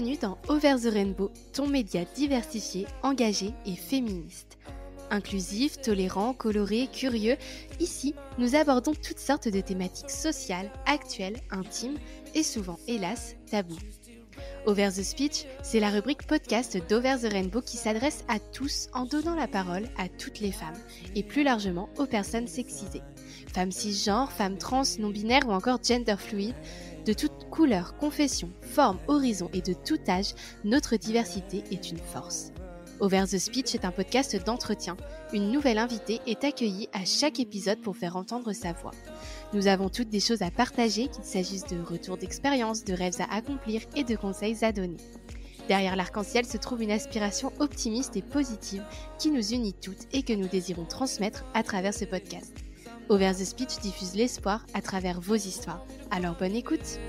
Bienvenue dans Over the Rainbow, ton média diversifié, engagé et féministe. Inclusif, tolérant, coloré, curieux, ici, nous abordons toutes sortes de thématiques sociales, actuelles, intimes et souvent, hélas, tabous. Over the Speech, c'est la rubrique podcast d'Over the Rainbow qui s'adresse à tous en donnant la parole à toutes les femmes et plus largement aux personnes sexisées. Femmes cisgenres, femmes trans, non-binaires ou encore gender fluide, de toute couleur, confession, forme, horizon et de tout âge, notre diversité est une force. Over the Speech est un podcast d'entretien. Une nouvelle invitée est accueillie à chaque épisode pour faire entendre sa voix. Nous avons toutes des choses à partager, qu'il s'agisse de retours d'expérience, de rêves à accomplir et de conseils à donner. Derrière l'arc-en-ciel se trouve une aspiration optimiste et positive qui nous unit toutes et que nous désirons transmettre à travers ce podcast. Over the Speech diffuse l'espoir à travers vos histoires. Alors bonne écoute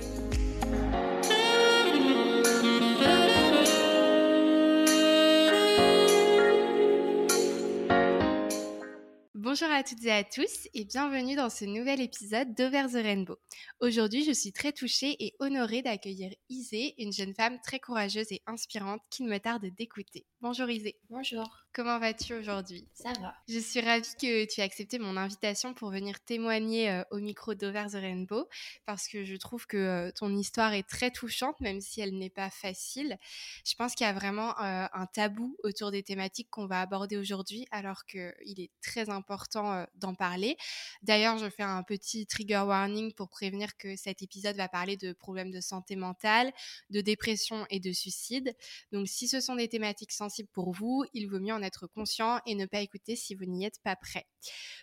Bonjour à toutes et à tous et bienvenue dans ce nouvel épisode d'Over the Rainbow. Aujourd'hui, je suis très touchée et honorée d'accueillir Isée, une jeune femme très courageuse et inspirante qui ne me tarde d'écouter. Bonjour Isée. Bonjour. Comment vas-tu aujourd'hui? Ça va. Je suis ravie que tu aies accepté mon invitation pour venir témoigner euh, au micro d'Over the Rainbow parce que je trouve que euh, ton histoire est très touchante même si elle n'est pas facile. Je pense qu'il y a vraiment euh, un tabou autour des thématiques qu'on va aborder aujourd'hui alors qu'il est très important d'en parler. D'ailleurs, je fais un petit trigger warning pour prévenir que cet épisode va parler de problèmes de santé mentale, de dépression et de suicide. Donc si ce sont des thématiques sensibles pour vous, il vaut mieux en être conscient et ne pas écouter si vous n'y êtes pas prêt.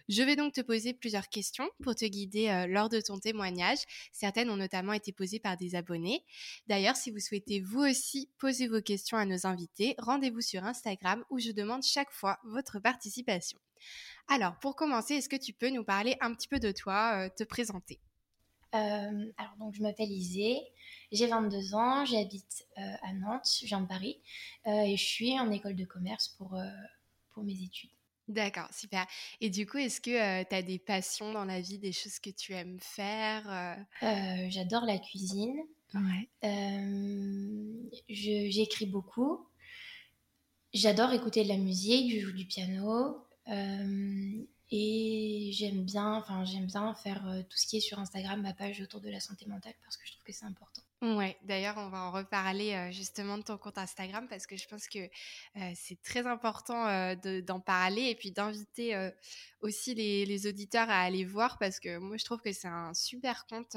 Je vais donc te poser plusieurs questions pour te guider euh, lors de ton témoignage. Certaines ont notamment été posées par des abonnés. D'ailleurs, si vous souhaitez vous aussi poser vos questions à nos invités, rendez-vous sur Instagram où je demande chaque fois votre participation. Alors, pour commencer, est-ce que tu peux nous parler un petit peu de toi, euh, te présenter? Euh, alors donc je m'appelle Isée, j'ai 22 ans, j'habite euh, à Nantes, je viens de Paris euh, et je suis en école de commerce pour, pour mes études. D'accord, super. Et du coup, est-ce que tu as des passions dans la vie, des choses que tu aimes faire J'adore la cuisine. Ouais. J'écris beaucoup. J'adore écouter de la musique, je joue du piano. Et j'aime bien, enfin j'aime bien faire euh, tout ce qui est sur Instagram, ma page autour de la santé mentale parce que je trouve que c'est important. Ouais, d'ailleurs, on va en reparler euh, justement de ton compte Instagram parce que je pense que euh, c'est très important euh, d'en parler et puis d'inviter aussi les, les, auditeurs à aller voir parce que moi, je trouve que c'est un super compte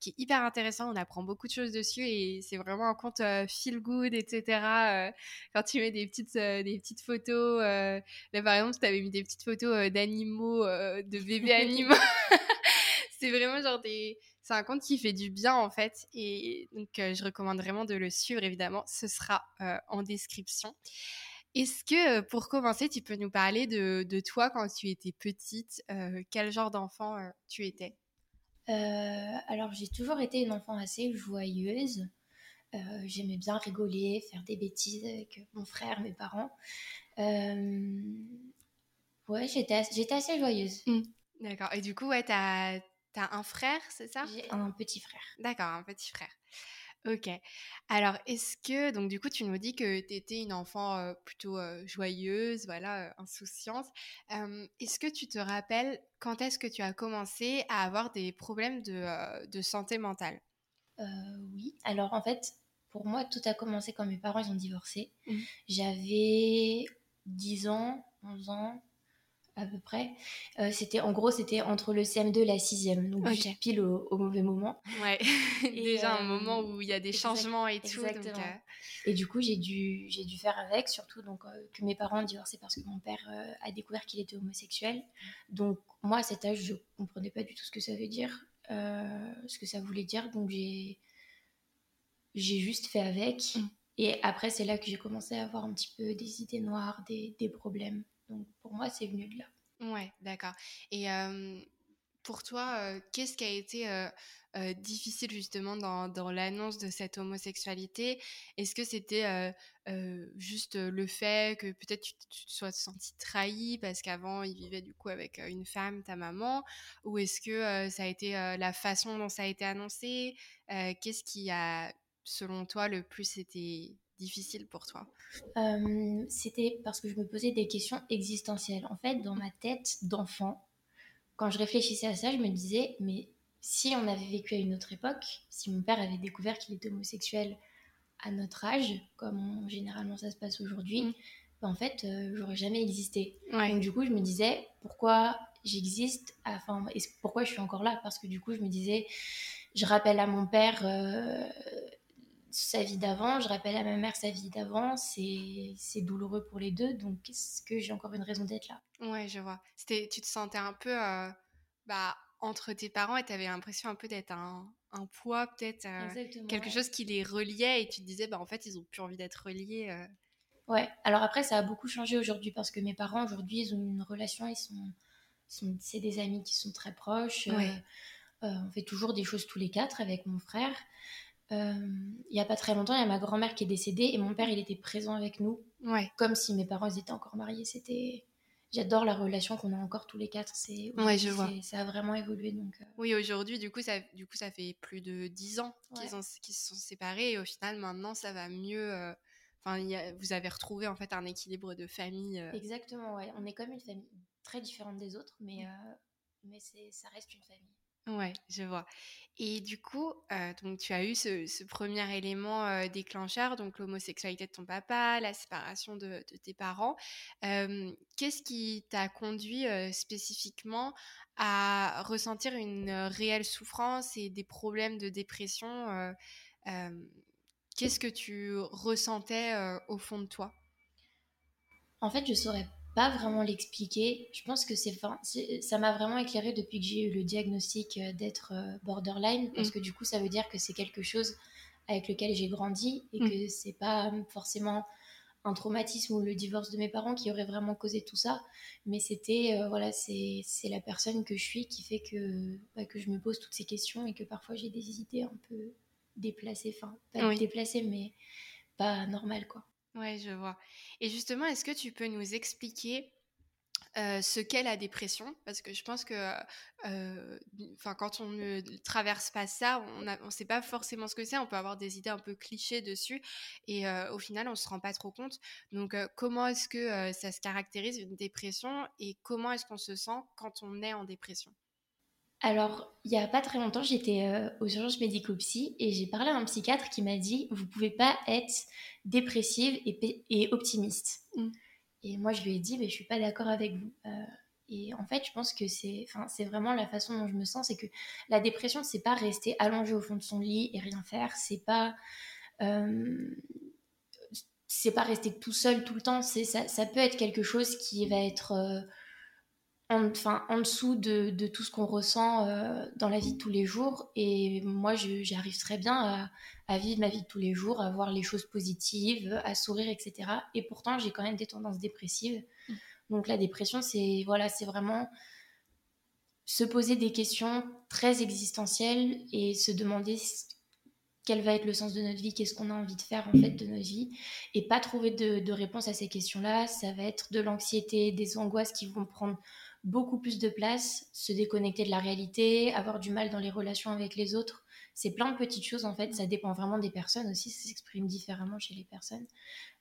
qui est hyper intéressant. On apprend beaucoup de choses dessus et c'est vraiment un compte feel good, etc. quand tu mets des petites, des petites photos, là par exemple, tu avais mis des petites photos d'animaux, de bébés animaux. c'est vraiment genre des c'est un compte qui fait du bien en fait et donc euh, je recommande vraiment de le suivre évidemment. Ce sera euh, en description. Est-ce que euh, pour commencer, tu peux nous parler de, de toi quand tu étais petite? Quel genre d'enfant tu étais? Alors j'ai toujours été une enfant assez joyeuse. J'aimais bien rigoler, faire des bêtises avec mon frère, mes parents. Ouais, j'étais assez joyeuse. Mmh. D'accord. Et du coup, ouais, t'as T'as un frère, c'est ça? J'ai un petit frère. D'accord, un petit frère. Ok. Alors, est-ce que, donc du coup, tu nous dis que tu étais une enfant plutôt joyeuse, voilà, insouciante. est-ce que tu te rappelles quand est-ce que tu as commencé à avoir des problèmes de, de santé mentale? Oui. Alors, en fait, pour moi, tout a commencé quand mes parents ils ont divorcé. Mmh. J'avais 10 ans, 11 ans, à peu près. Euh, c'était en gros c'était entre le CM2 et la 6e, donc pile au, mauvais moment. Ouais, déjà un moment euh, où il y a des changements et tout. Exactement. Euh, et du coup j'ai dû j'ai dû faire avec, surtout donc que mes parents ont divorcé parce que mon père a découvert qu'il était homosexuel. Donc moi à cet âge je comprenais pas du tout ce que ça veut dire, ce que ça voulait dire, donc j'ai j'ai juste fait avec. Mm. Et après, c'est là que j'ai commencé à avoir un petit peu des idées noires, des, des problèmes. Donc pour moi, c'est venu de là. Ouais, d'accord. Et pour toi, qu'est-ce qui a été difficile justement dans, dans l'annonce de cette homosexualité? Est-ce que c'était juste le fait que peut-être tu, te sois senti trahi parce qu'avant il vivait du coup avec une femme, ta maman? Ou est-ce que ça a été la façon dont ça a été annoncé? Qu'est-ce qui a selon toi, le plus c'était difficile pour toi C'était parce que je me posais des questions existentielles. En fait, dans ma tête d'enfant, quand je réfléchissais à ça, je me disais, mais si on avait vécu à une autre époque, si mon père avait découvert qu'il était homosexuel à notre âge, comme généralement ça se passe aujourd'hui, mm. ben, en fait, euh, j'aurais jamais existé. Donc du coup, je me disais, pourquoi j'existe? Enfin, et pourquoi je suis encore là? Parce que du coup, je me disais, je rappelle à mon père euh, sa vie d'avant, je rappelle à ma mère sa vie d'avant, c'est douloureux pour les deux, donc est-ce que j'ai encore une raison d'être là? Ouais, je vois. C'était, tu te sentais un peu euh, bah, entre tes parents et tu avais l'impression un peu d'être un, un, poids, peut-être euh, quelque chose qui les reliait et tu te disais, bah, en fait, ils ont plus envie d'être reliés. Euh. Ouais, alors après, ça a beaucoup changé aujourd'hui parce que mes parents, aujourd'hui, ils ont une relation, ils sont, sont c'est des amis qui sont très proches. on fait toujours des choses tous les quatre avec mon frère. Euh, il n'y a pas très longtemps, il y a ma grand-mère qui est décédée et mon père, il était présent avec nous. Ouais. Comme si mes parents étaient encore mariés. C'était. J'adore la relation qu'on a encore tous les quatre. C'est, ouais, je vois. Ça a vraiment évolué. Donc, euh. Oui, aujourd'hui, du coup, ça, du coup, ça fait plus de dix ans qu'ils, se sont séparés et au final, maintenant, ça va mieux. Euh, enfin, vous avez retrouvé en fait un équilibre de famille. Exactement, ouais. On est comme une famille très différente des autres, mais, mais c'est, ça reste une famille. Ouais, je vois. Et du coup, euh, donc tu as eu ce, premier élément euh, déclencheur, donc l'homosexualité de ton papa, la séparation de, tes parents. Qu'est-ce qui t'a conduit euh, spécifiquement à ressentir une réelle souffrance et des problèmes de dépression Qu'est-ce que tu ressentais au fond de toi? En fait, je saurais pas vraiment l'expliquer. Je pense que c'est, ça m'a vraiment éclairé depuis que j'ai eu le diagnostic euh, d'être euh, borderline, parce mm. que du coup, ça veut dire que c'est quelque chose avec lequel j'ai grandi et mm. que c'est pas forcément un traumatisme ou le divorce de mes parents qui aurait vraiment causé tout ça, mais c'était euh, voilà, c'est, la personne que je suis qui fait que bah, que je me pose toutes ces questions et que parfois j'ai des idées un peu déplacées, enfin pas déplacées mais pas normales quoi. Ouais, je vois. Et justement, est-ce que tu peux nous expliquer euh, ce qu'est la dépression? Parce que je pense que euh, quand on ne traverse pas ça, on ne sait pas forcément ce que c'est. On peut avoir des idées un peu clichés dessus. Et euh, au final, on ne se rend pas trop compte. Donc, comment est-ce que ça se caractérise une dépression Et comment est-ce qu'on se sent quand on est en dépression? Alors, il y a pas très longtemps, j'étais euh, aux urgences médico-psy et j'ai parlé à un psychiatre qui m'a dit Vous pouvez pas être dépressive et, optimiste. Mm. Et moi, je lui ai dit Mais je suis pas d'accord avec vous. Euh, et en fait, je pense que c'est vraiment la façon dont je me sens c'est que la dépression, c'est pas rester allongé au fond de son lit et rien faire. C'est pas. Euh, c'est pas rester tout seul tout le temps. Ça, ça peut être quelque chose qui va être en, enfin, en dessous de, de tout ce qu'on ressent euh, dans la vie de tous les jours. Et moi, j'arrive très bien à, à, vivre ma vie de tous les jours, à voir les choses positives, à sourire, etc. Et pourtant, j'ai quand même des tendances dépressives. Mm. Donc la dépression, c'est voilà, c'est vraiment se poser des questions très existentielles et se demander quel va être le sens de notre vie, qu'est-ce qu'on a envie de faire en fait de notre vie, et pas trouver de, de réponse à ces questions-là. Ça va être de l'anxiété, des angoisses qui vont prendre beaucoup plus de place, se déconnecter de la réalité, avoir du mal dans les relations avec les autres. C'est plein de petites choses en fait, ça dépend vraiment des personnes aussi, ça s'exprime différemment chez les personnes.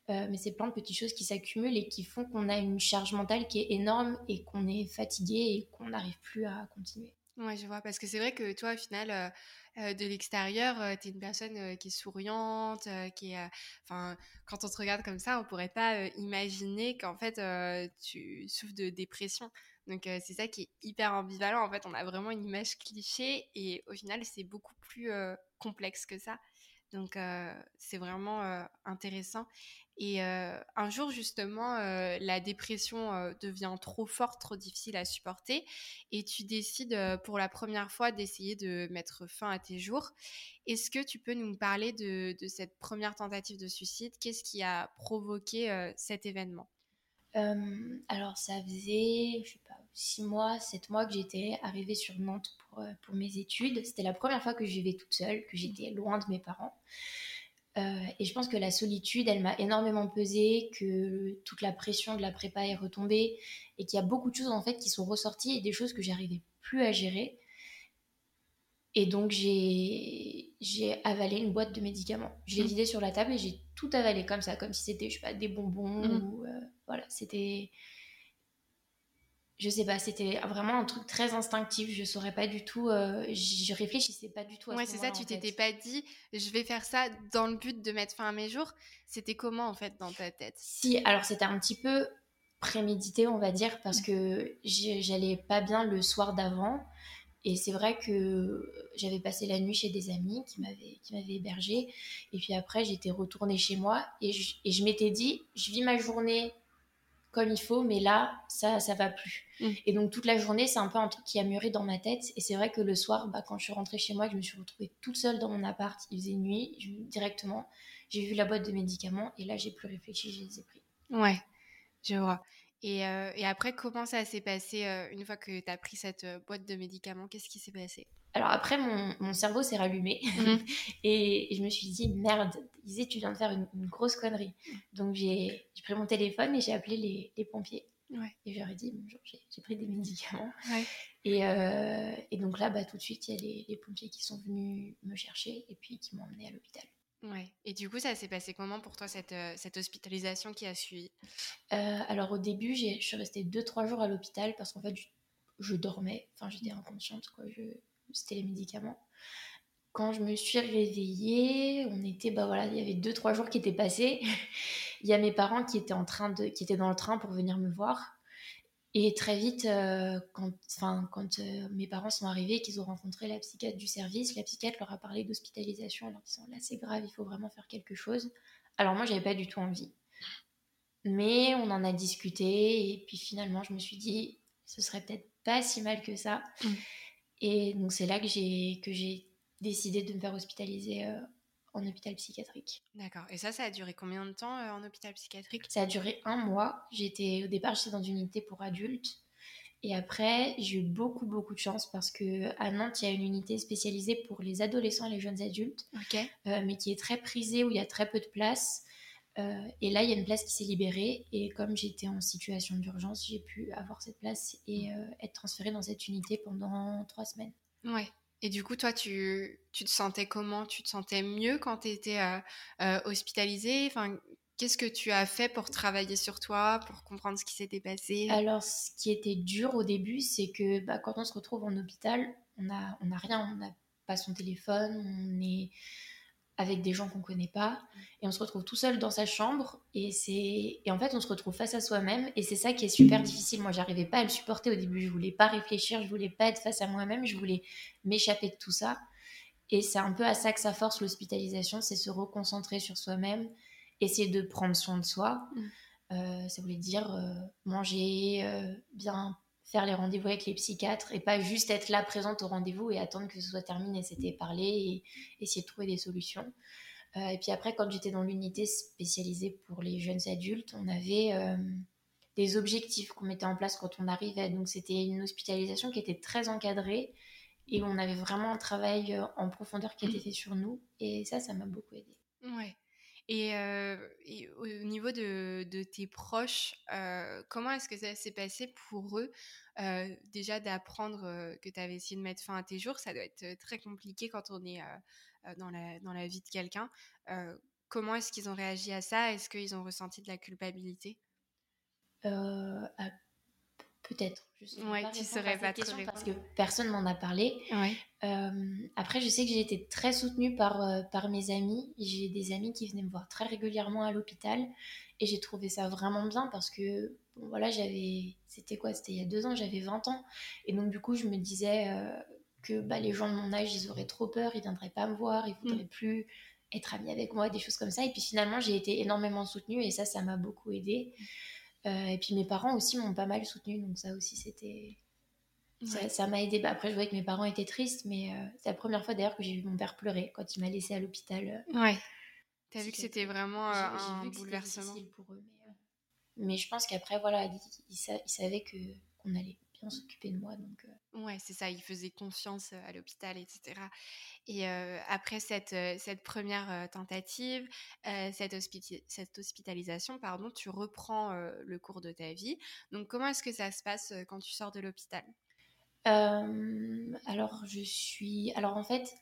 Euh, mais c'est plein de petites choses qui s'accumulent et qui font qu'on a une charge mentale qui est énorme et qu'on est fatigué et qu'on n'arrive plus à continuer. Ouais, je vois, parce que c'est vrai que toi, au final, euh, euh, de l'extérieur, tu es une personne qui est souriante, qui est... Enfin, quand on te regarde comme ça, on pourrait pas imaginer qu'en fait, tu souffres de dépression. Donc c'est ça qui est hyper ambivalent. En fait, on a vraiment une image cliché et au final, c'est beaucoup plus complexe que ça. Donc c'est vraiment intéressant. Et un jour, justement, la dépression devient trop forte, trop difficile à supporter et tu décides pour la première fois d'essayer de mettre fin à tes jours. Est-ce que tu peux nous parler de, cette première tentative de suicide? Qu'est-ce qui a provoqué cet événement? Euh, alors, ça faisait, je sais pas, six mois, sept mois que j'étais arrivée sur Nantes pour, euh, pour mes études. C'était la première fois que je vivais toute seule, que j'étais loin de mes parents. Euh, et je pense que la solitude, elle m'a énormément pesé, que toute la pression de la prépa est retombée et qu'il y a beaucoup de choses en fait qui sont ressorties et des choses que j'arrivais plus à gérer. Et donc, j'ai avalé une boîte de médicaments. Je l'ai mmh. vidé sur la table et j'ai tout avalé comme ça, comme si c'était, je sais pas, des bonbons mmh. ou. Euh, voilà, c'était. Je sais pas, c'était vraiment un truc très instinctif. Je saurais pas du tout. Euh, je réfléchissais pas du tout à ouais, c'est ça, tu t'étais pas dit, je vais faire ça dans le but de mettre fin à mes jours. C'était comment en fait dans ta tête? Si, alors c'était un petit peu prémédité, on va dire, parce que j'allais pas bien le soir d'avant. Et c'est vrai que j'avais passé la nuit chez des amis qui m'avaient, qui m'avaient hébergée. Et puis après, j'étais retournée chez moi et je, et je m'étais dit, je vis ma journée comme il faut, mais là, ça, ça va plus. Mmh. Et donc, toute la journée, c'est un peu un truc qui a mûri dans ma tête. Et c'est vrai que le soir, bah, quand je suis rentrée chez moi, je me suis retrouvée toute seule dans mon appart, il faisait nuit, directement, j'ai vu la boîte de médicaments et là, j'ai plus réfléchi, je les ai pris. Ouais, je vois. Et, euh, et, après, comment ça s'est passé euh, une fois que tu as pris cette euh, boîte de médicaments Qu'est-ce qui s'est passé? Alors après, mon, mon cerveau s'est rallumé mmh. et, je me suis dit, merde, Isée, tu viens de faire une, grosse connerie. Donc j'ai pris mon téléphone et j'ai appelé les, les pompiers. Ouais. Et je leur ai dit, bonjour, j'ai pris des médicaments. Ouais. Et, et, donc là, bah, tout de suite, il y a les, les pompiers qui sont venus me chercher et puis qui m'ont emmené à l'hôpital. Ouais. Et du coup, ça s'est passé comment pour toi, cette, euh, cette hospitalisation qui a suivi? Euh, Alors, au début, je suis restée 2-3 jours à l'hôpital parce qu'en fait, je, dormais. Enfin, j'étais inconsciente, quoi. C'était les médicaments. Quand je me suis réveillée, on était, bah voilà, il y avait 2-3 jours qui étaient passés. il y a mes parents qui étaient, en train de, qui étaient dans le train pour venir me voir. Et très vite, euh, quand, quand euh, mes parents sont arrivés, qu'ils ont rencontré la psychiatre du service, la psychiatre leur a parlé d'hospitalisation en leur disant là c'est grave, il faut vraiment faire quelque chose. Alors moi j'avais pas du tout envie. Mais on en a discuté et puis finalement je me suis dit ce serait peut-être pas si mal que ça. Mmh. Et donc c'est là que j'ai que j'ai décidé de me faire hospitaliser euh, en hôpital psychiatrique. D'accord. Et ça, ça a duré combien de temps euh, en hôpital psychiatrique? Ça a duré un mois. J'étais au départ, j'étais dans une unité pour adultes. Et après, j'ai eu beaucoup, beaucoup de chance parce que à Nantes, il y a une unité spécialisée pour les adolescents et les jeunes adultes, euh, mais qui est très prisée, où il y a très peu de place. Euh, et là, il y a une place qui s'est libérée. Et comme j'étais en situation d'urgence, j'ai pu avoir cette place et être transférée dans cette unité pendant trois semaines. Ouais. Et du coup, toi, tu, tu te sentais comment? Tu te sentais mieux quand tu étais euh, euh, hospitalisée? Qu'est-ce que tu as fait pour travailler sur toi, pour comprendre ce qui s'était passé? Alors, ce qui était dur au début, c'est que bah, quand on se retrouve en hôpital, on n'a rien, on n'a pas son téléphone, on est avec des gens qu'on connaît pas et on se retrouve tout seul dans sa chambre et c'est et en fait on se retrouve face à soi-même et c'est ça qui est super difficile. Moi j'arrivais pas à le supporter au début. Je voulais pas réfléchir je voulais pas être face à moi-même je voulais m'échapper de tout ça. Et c'est un peu à ça que ça force l'hospitalisation c'est se reconcentrer sur soi-même essayer de prendre soin de soi. Mmh. euh, ça voulait dire euh, manger euh, bien faire les rendez-vous avec les psychiatres et pas juste être là présente au rendez-vous et attendre que ce soit terminé. C'était parler et essayer de trouver des solutions. Euh, et puis après, quand j'étais dans l'unité spécialisée pour les jeunes adultes, on avait euh, des objectifs qu'on mettait en place quand on arrivait. Donc c'était une hospitalisation qui était très encadrée et on avait vraiment un travail euh, en profondeur qui était fait sur nous. Et ça, ça m'a beaucoup aidé. Ouais. Et, au niveau de, tes proches, comment est-ce que ça s'est passé pour eux Déjà d'apprendre que tu avais essayé de mettre fin à tes jours, ça doit être très compliqué quand on est dans, la, dans la vie de quelqu'un. comment est-ce qu'ils ont réagi à ça? Est-ce qu'ils ont ressenti de la culpabilité? Peut-être. Ouais, tu serais pas trop parce que personne m'en a parlé. Euh, après, je sais que j'ai été très soutenue par, euh, par mes amis. J'ai des amis qui venaient me voir très régulièrement à l'hôpital et j'ai trouvé ça vraiment bien parce que bon, voilà, j'avais. C'était quoi? C'était il y a deux ans, j'avais 20 ans. Et donc, du coup, je me disais euh, que bah, les gens de mon âge, ils auraient trop peur, ils viendraient pas me voir, ils voudraient mm. plus être amis avec moi, des choses comme ça. Et puis finalement, j'ai été énormément soutenue et ça, ça m'a beaucoup aidée. Euh, et puis mes parents aussi m'ont pas mal soutenue, donc ça aussi c'était. Ça m'a aidé. Bah, après, je voyais que mes parents étaient tristes, mais euh, c'est la première fois d'ailleurs que j'ai vu mon père pleurer quand il m'a laissé à l'hôpital. Euh. Ouais. T'as vu que c'était vraiment un bouleversement. pour eux, mais, mais, je pense qu'après, voilà, ils, ils, savaient que qu'on allait bien s'occuper de moi. Donc, Ouais, c'est ça, il faisait confiance à l'hôpital, etc. Et après cette, cette première tentative, cette, cette, hospitalisation, pardon, tu reprends le cours de ta vie. Donc comment est-ce que ça se passe quand tu sors de l'hôpital? Alors, je suis. Alors, en fait,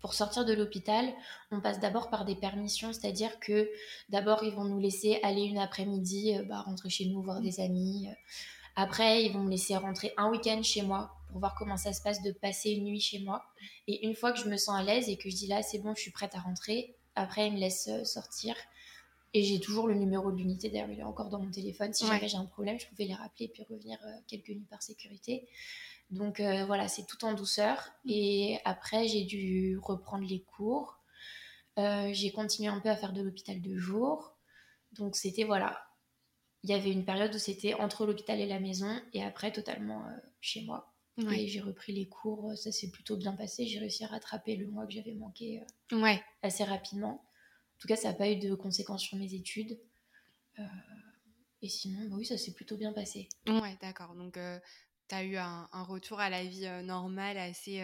pour sortir de l'hôpital, on passe d'abord par des permissions, c'est-à-dire que d'abord ils vont nous laisser aller une après-midi, bah, rentrer chez nous, voir mmh. des amis. Après, ils vont me laisser rentrer un week-end chez moi pour voir comment ça se passe de passer une nuit chez moi. Et une fois que je me sens à l'aise et que je dis là, c'est bon, je suis prête à rentrer, après, ils me laissent euh, sortir. Et j'ai toujours le numéro de l'unité, d'ailleurs, il est encore dans mon téléphone. Si jamais j'ai un problème, je pouvais les rappeler et puis revenir euh, quelques nuits par sécurité. Donc euh, voilà, c'est tout en douceur. Mm. Et après, j'ai dû reprendre les cours. j'ai continué un peu à faire de l'hôpital de jour. Donc c'était, voilà, il y avait une période où c'était entre l'hôpital et la maison. Et après, totalement chez moi. Et j'ai repris les cours, ça s'est plutôt bien passé. J'ai réussi à rattraper le mois que j'avais manqué euh, ouais. assez rapidement. En tout cas, ça n'a pas eu de conséquences sur mes études. Euh, et sinon, bah oui, ça s'est plutôt bien passé. Ouais, d'accord. Donc, euh, tu as eu un, retour à la vie normale assez,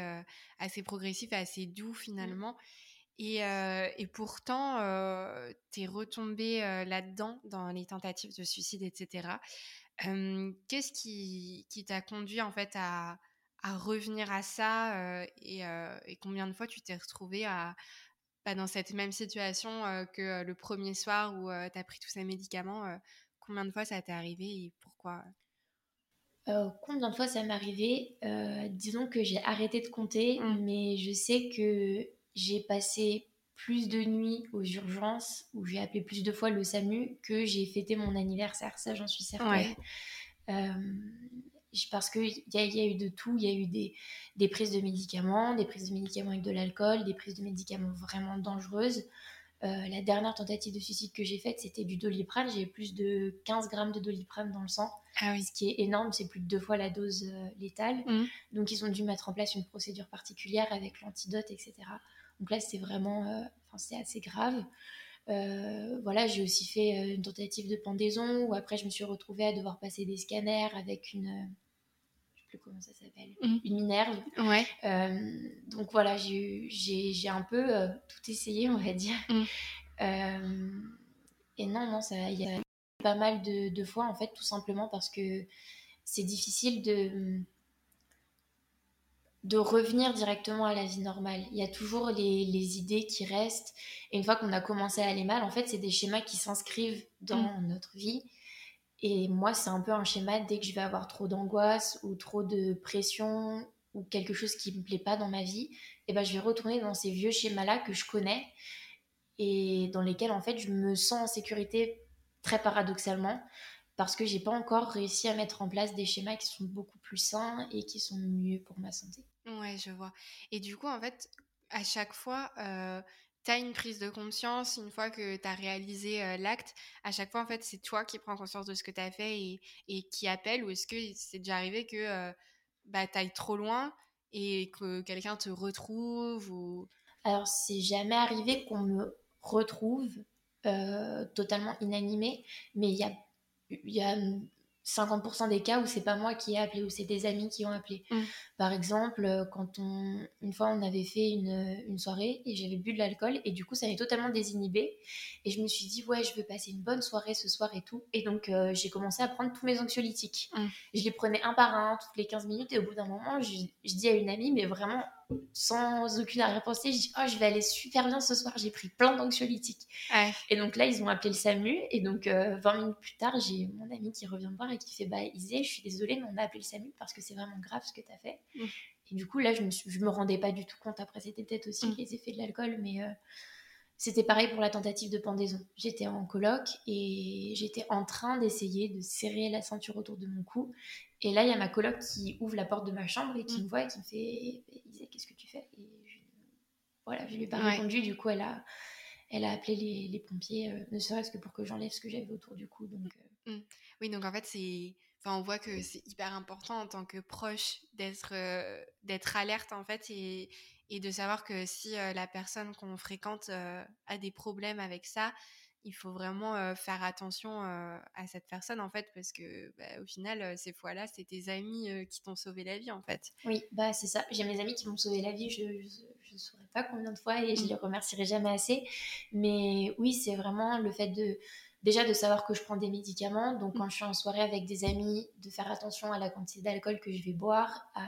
assez progressif, assez doux finalement. Et, et, pourtant, tu es retombée là-dedans, dans les tentatives de suicide, etc. Qu'est-ce qui, qui t'a conduit en fait à, à revenir à ça et, et, combien de fois tu t'es à, pas bah, dans cette même situation que le premier soir où tu as pris tous ces médicaments Combien de fois ça t'est arrivé et pourquoi? Combien de fois ça m'est arrivé? Disons que j'ai arrêté de compter, mmh. mais je sais que j'ai passé plus de nuits aux urgences, où j'ai appelé plus de fois le SAMU, que j'ai fêté mon anniversaire. Ça, j'en suis certaine. Euh, parce qu'il y, y, a eu de tout. Il y a eu des, des, prises de médicaments, des prises de médicaments avec de l'alcool, des prises de médicaments vraiment dangereuses. Euh, la dernière tentative de suicide que j'ai faite, c'était du doliprane. J'ai plus de 15 grammes de doliprane dans le sang, ah ce qui est énorme. C'est plus de deux fois la dose euh, létale. Mmh. Donc, ils ont dû mettre en place une procédure particulière avec l'antidote, etc. Donc là, c'est vraiment, euh, enfin, c'est assez grave. Euh, voilà, j'ai aussi fait euh, une tentative de pendaison où après je me suis retrouvée à devoir passer des scanners avec une, je sais plus comment ça s'appelle, mmh. une minerve. Ouais. donc voilà, j'ai un peu tout essayé, on va dire. Mmh. et non, non, ça, il y a pas mal de, de, fois en fait, tout simplement parce que c'est difficile de de revenir directement à la vie normale. Il y a toujours les, idées qui restent. Et une fois qu'on a commencé à aller mal, en fait, c'est des schémas qui s'inscrivent dans mm. notre vie. Et moi, c'est un peu un schéma dès que je vais avoir trop d'angoisse ou trop de pression ou quelque chose qui me plaît pas dans ma vie, et eh ben je vais retourner dans ces vieux schémas-là que je connais et dans lesquels en fait je me sens en sécurité très paradoxalement parce que j'ai pas encore réussi à mettre en place des schémas qui sont beaucoup plus sains et qui sont mieux pour ma santé. Ouais, je vois. Et du coup, en fait, à chaque fois, euh, tu as une prise de conscience, une fois que tu as réalisé euh, l'acte, à chaque fois, en fait, c'est toi qui prends conscience de ce que tu as fait et, et, qui appelle, ou est-ce que c'est déjà arrivé que euh, bah, tu ailles trop loin et que quelqu'un te retrouve ou... Alors, c'est jamais arrivé qu'on me retrouve euh, totalement inanimée, mais il y a, y a 50% des cas où c'est pas moi qui ai appelé, où c'est des amis qui ont appelé. Mm. Par exemple, euh, quand on, une fois on avait fait une, une soirée et j'avais bu de l'alcool et du coup ça m'est totalement désinhibé et je me suis dit ouais je veux passer une bonne soirée ce soir et tout et donc euh, j'ai commencé à prendre tous mes anxiolytiques. Mm. Je les prenais un par un toutes les 15 minutes et au bout d'un moment je, je dis à une amie mais vraiment sans aucune arrière-pensée, je dis oh je vais aller super bien ce soir, j'ai pris plein d'anxiolytiques. Et donc là ils ont appelé le SAMU et donc 20 euh, minutes plus tard j'ai mon ami qui revient me voir et qui fait bah Isée, je suis désolée mais on a appelé le SAMU parce que c'est vraiment grave ce que tu as fait. Mm. Et du coup là je me, je me rendais pas du tout compte, après c'était peut-être aussi mm. les effets de l'alcool mais... Euh, c'était pareil pour la tentative de pendaison. J'étais en coloc et j'étais en train d'essayer de serrer la ceinture autour de mon cou. Et là, il y a ma coloc qui ouvre la porte de ma chambre et qui mm. me voit et qui me fait Qu'est-ce que tu fais? Et je, voilà, je lui ai pas répondu. Du coup, elle a, elle a appelé les, pompiers, euh, ne serait-ce que pour que j'enlève ce que j'avais autour du cou. Donc, euh. Oui, donc en fait, c'est. Enfin, on voit que c'est hyper important en tant que proche d'être euh, d'être alerte en fait et, et de savoir que si la personne qu'on fréquente a des problèmes avec ça, il faut vraiment faire attention à cette personne en fait parce que bah, au final ces fois-là c'est tes amis qui t'ont sauvé la vie en fait. Oui bah c'est ça j'ai mes amis qui m'ont sauvé la vie je ne saurais pas combien de fois et je mmh. les remercierai jamais assez mais oui c'est vraiment le fait de déjà de savoir que je prends des médicaments. Donc, quand je suis en soirée avec des amis, de faire attention à la quantité d'alcool que je vais boire, à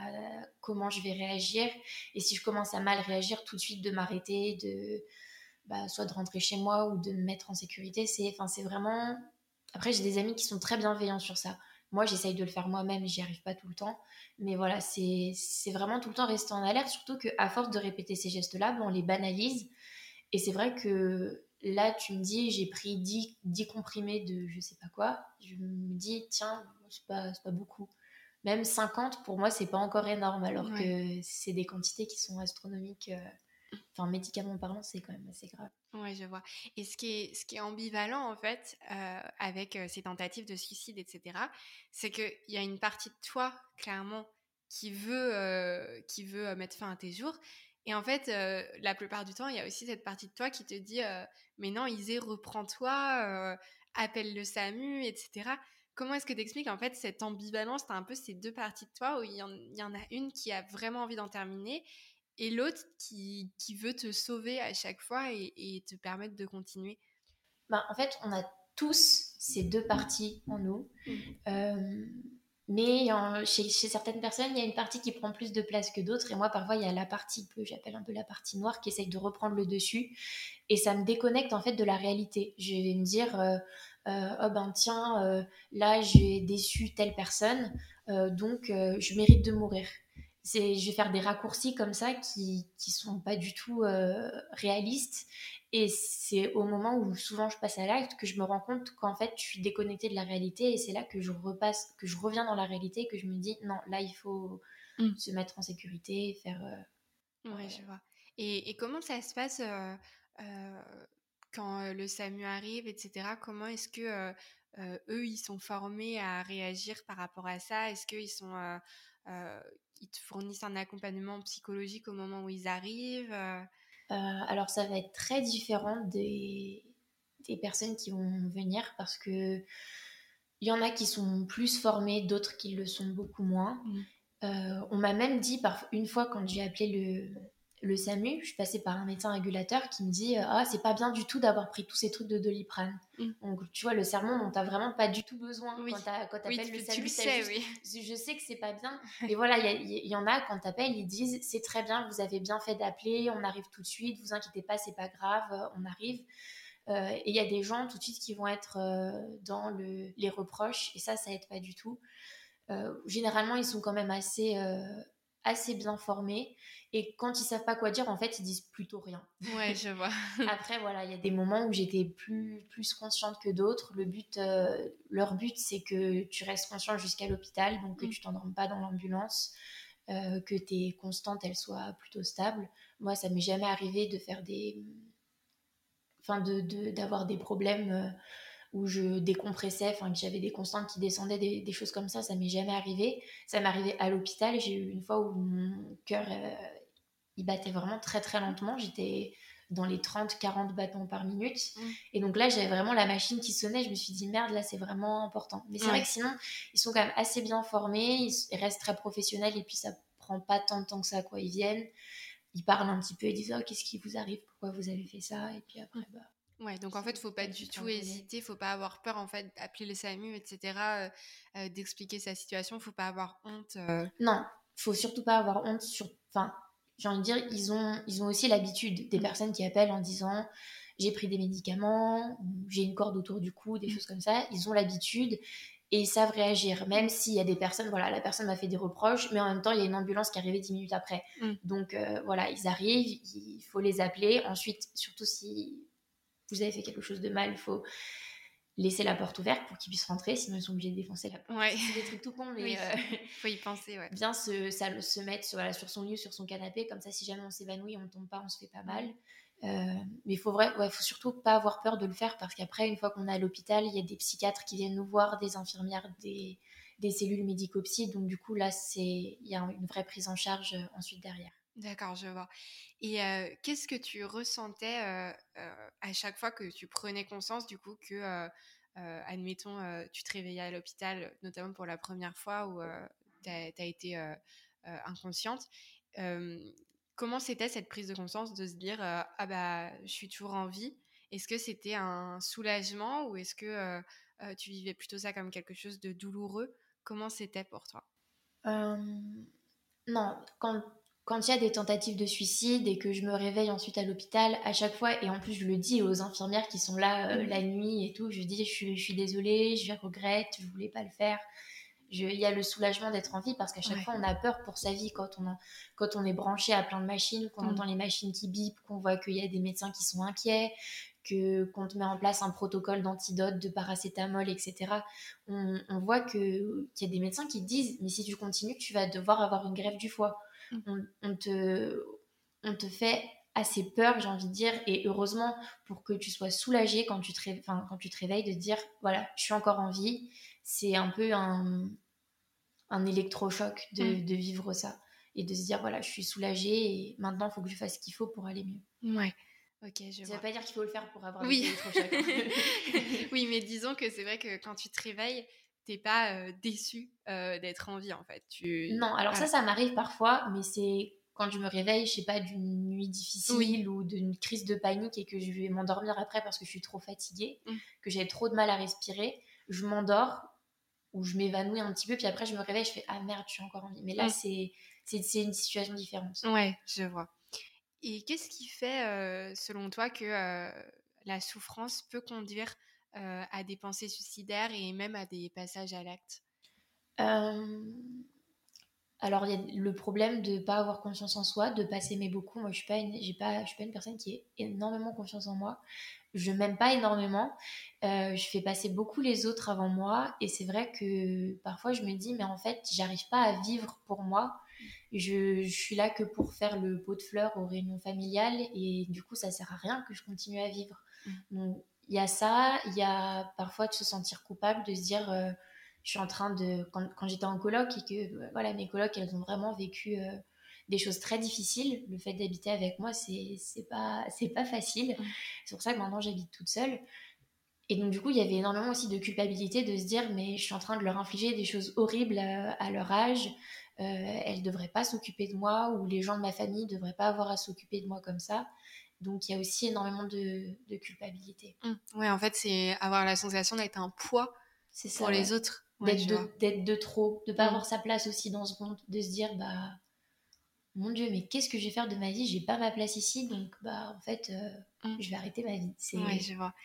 comment je vais réagir. Et si je commence à mal réagir, tout de suite de m'arrêter, de bah, soit de rentrer chez moi ou de me mettre en sécurité. C'est, enfin, c'est vraiment. Après, j'ai des amis qui sont très bienveillants sur ça. Moi, j'essaye de le faire moi-même, j'y arrive pas tout le temps. Mais voilà, c'est, c'est vraiment tout le temps rester en alerte, surtout qu'à force de répéter ces gestes-là, on les banalise. Et c'est vrai que là, tu me dis, j'ai pris 10, 10, comprimés de je sais pas quoi. Je me dis, tiens, c'est pas, pas beaucoup. Même 50, pour moi, c'est pas encore énorme, alors que c'est des quantités qui sont astronomiques. Euh, enfin, médicalement parlant, c'est quand même assez grave. Ouais, je vois. Et ce qui est, ce qui est ambivalent, en fait, euh, avec euh, ces tentatives de suicide, etc., c'est qu'il y a une partie de toi, clairement, qui veut, qui veut mettre fin à tes jours. Et en fait, la plupart du temps, il y a aussi cette partie de toi qui te dit Mais non, Isée, reprends-toi, appelle le SAMU, etc. Comment est-ce que tu expliques en fait cette ambivalence? Tu as un peu ces deux parties de toi où il y, en, a une qui a vraiment envie d'en terminer et l'autre qui, qui, veut te sauver à chaque fois et, te permettre de continuer? Bah, En fait, on a tous ces deux parties en nous. Mmh. Mais chez, certaines personnes, il y a une partie qui prend plus de place que d'autres. Et moi, parfois, il y a la partie j'appelle un peu la partie noire qui essaye de reprendre le dessus. Et ça me déconnecte en fait de la réalité. Je vais me dire, euh, euh, oh ben tiens, euh, là, j'ai déçu telle personne, donc je mérite de mourir. Je vais faire des raccourcis comme ça qui ne sont pas du tout réalistes. Et c'est au moment où souvent je passe à l'acte que je me rends compte qu'en fait, je suis déconnectée de la réalité. Et c'est là que je repasse, que je reviens dans la réalité et que je me dis, non, là, il faut mm. se mettre en sécurité, faire. Euh, oui, je vois. Et, et, comment ça se passe euh, euh, quand le SAMU arrive, etc. Comment est-ce que eux, ils sont formés à réagir par rapport à ça? Est-ce qu'ils sont. Ils te fournissent un accompagnement psychologique au moment où ils arrivent euh, alors ça va être très différent des, des personnes qui vont venir parce que il y en a qui sont plus formés, d'autres qui le sont beaucoup moins. Mmh. Euh, on m'a même dit par, une fois quand j'ai appelé le, le SAMU, je suis passée par un médecin régulateur qui me dit euh, Ah, c'est pas bien du tout d'avoir pris tous ces trucs de doliprane. Mm. Donc, tu vois, le serment dont t'as vraiment pas du tout besoin quand t'appelles le SAMU. Tu sais, oui. Je sais que c'est pas bien. Et voilà, il y, en a quand t'appelles, ils disent C'est très bien, vous avez bien fait d'appeler, on arrive tout de suite, vous inquiétez pas, c'est pas grave, euh, on arrive. Euh, et il y a des gens tout de suite qui vont être dans le, les reproches, et ça, ça aide pas du tout. généralement, ils sont quand même assez assez bien formés. Et quand ils savent pas quoi dire, en fait, ils disent plutôt rien. Ouais, je vois. Après, voilà, il y a des moments où j'étais plus, plus consciente que d'autres. Le but, euh, leur but, c'est que tu restes consciente jusqu'à l'hôpital, donc que mm. tu t'endormes pas dans l'ambulance, euh, que tes constantes, elles soient plutôt stables. Moi, ça m'est jamais arrivé de faire des... Enfin, d'avoir de, d'avoir des problèmes... Où je décompressais, enfin que j'avais des constantes qui descendaient, des, choses comme ça, ça m'est jamais arrivé. Ça m'est arrivé à l'hôpital. J'ai eu une fois où mon cœur, euh, il battait vraiment très très lentement. J'étais dans les 30-40 battements par minute. Mmh. Et donc là, j'avais vraiment la machine qui sonnait. Je me suis dit, merde, là, c'est vraiment important. Mais c'est vrai que sinon, ils sont quand même assez bien formés, ils restent très professionnels et puis ça prend pas tant de temps que ça, quoi. Ils viennent, ils parlent un petit peu, ils disent, oh, qu'est-ce qui vous arrive, pourquoi vous avez fait ça? Et puis après, bah Ouais, donc en fait, il faut pas du tout hésiter, faut pas avoir peur en fait d'appeler les SAMU, etc., euh, euh, d'expliquer sa situation, faut pas avoir honte. Euh. Non, faut surtout pas avoir honte sur. Enfin, j'ai envie de dire, ils ont, ils ont aussi l'habitude des mmh. personnes qui appellent en disant j'ai pris des médicaments, j'ai une corde autour du cou, des mmh. choses comme ça. Ils ont l'habitude et ils savent réagir, même s'il y a des personnes, voilà, la personne m'a fait des reproches, mais en même temps, il y a une ambulance qui est arrivée 10 minutes après. Mmh. Donc voilà, ils arrivent, il faut les appeler. Ensuite, surtout si vous avez fait quelque chose de mal, il faut laisser la porte ouverte pour qu'ils puissent rentrer, sinon ils sont obligés de défoncer la porte. C'est des trucs tout cons, mais il euh, faut y penser. Ouais. Bien se, ça, se mettre sur, sur son lieu, sur son canapé, comme ça, si jamais on s'évanouit, on tombe pas, on se fait pas mal. Euh, mais il faut, vrai, ouais, faut surtout pas avoir peur de le faire parce qu'après, une fois qu'on est à l'hôpital, il y a des psychiatres qui viennent nous voir, des infirmières, des, des cellules médico-psy. Donc, du coup, là, il y a une vraie prise en charge euh, ensuite derrière. D'accord, je vois. Et qu'est-ce que tu ressentais à chaque fois que tu prenais conscience du coup que, admettons, tu te réveillais à l'hôpital, notamment pour la première fois où tu as, été inconsciente Comment c'était cette prise de conscience de se dire ah bah je suis toujours en vie Est-ce que c'était un soulagement ou est-ce que tu vivais plutôt ça comme quelque chose de douloureux? Comment c'était pour toi? Non, quand quand il y a des tentatives de suicide et que je me réveille ensuite à l'hôpital, à chaque fois, et en plus je le dis aux infirmières qui sont là mmh. la nuit et tout, je dis je suis, je suis désolée, je regrette, je voulais pas le faire il y a le soulagement d'être en vie parce qu'à chaque fois on a peur pour sa vie quand on, quand on est branché à plein de machines, qu'on mm. entend les machines qui bipent, qu'on voit qu'il y a des médecins qui sont inquiets, que qu'on te met en place un protocole d'antidote, de paracétamol, etc. On, voit que qu'il y a des médecins qui disent mais si tu continues tu vas devoir avoir une grève du foie. Mm. On, te on te fait assez peur, j'ai envie de dire, et heureusement pour que tu sois soulagé quand tu te, quand tu te réveilles de dire voilà, je suis encore en vie. C'est un peu un, un électrochoc de, mm. de, vivre ça et de se dire voilà, je suis soulagée et maintenant il faut que je fasse ce qu'il faut pour aller mieux. Ouais. Ok, je Ça veut pas dire qu'il faut le faire pour avoir oui. électrochoc. oui, mais disons que c'est vrai que quand tu te réveilles, t'es pas euh, déçu euh, d'être en vie en fait. Tu... Non, alors ça, ça m'arrive parfois, mais c'est quand je me réveille, je sais pas, d'une nuit difficile ou d'une crise de panique et que je vais m'endormir après parce que je suis trop fatiguée, mm. que j'ai trop de mal à respirer, je m'endors où je m'évanouis un petit peu, puis après je me réveille, je fais ah merde, je suis encore en vie. Mais là, c'est c'est une situation différente. Ouais, je vois. Et qu'est-ce qui fait, euh, selon toi, que la souffrance peut conduire euh, à des pensées suicidaires et même à des passages à l'acte alors, il y a le problème de ne pas avoir confiance en soi, de ne pas s'aimer beaucoup. Moi, je ne suis, pas une, suis pas une personne qui ait énormément confiance en moi. Je m'aime pas énormément. Euh, je fais passer beaucoup les autres avant moi. Et c'est vrai que parfois, je me dis, mais en fait, j'arrive pas à vivre pour moi. Je, je, suis là que pour faire le pot de fleurs aux réunions familiales. Et du coup, ça sert à rien que je continue à vivre. Mmh. Donc, il y a ça. Il y a parfois de se sentir coupable, de se dire... Euh, je suis en train de quand, quand j'étais en coloc et que euh, voilà mes colocs elles ont vraiment vécu euh, des choses très difficiles. Le fait d'habiter avec moi c'est pas pas facile. C'est pour ça que maintenant j'habite toute seule. Et donc du coup il y avait énormément aussi de culpabilité de se dire mais je suis en train de leur infliger des choses horribles à, leur âge. Euh, elles devraient pas s'occuper de moi ou les gens de ma famille devraient pas avoir à s'occuper de moi comme ça donc il y a aussi énormément de, de culpabilité. Mmh. Ouais, en fait, c'est avoir la sensation d'être un poids pour les autres d'être de, trop, de pas mm. avoir sa place aussi dans ce monde, de se dire bah mon Dieu, mais qu'est-ce que je vais faire de ma vie? J'ai pas ma place ici, donc bah en fait, euh, mm. je vais arrêter ma vie. C'est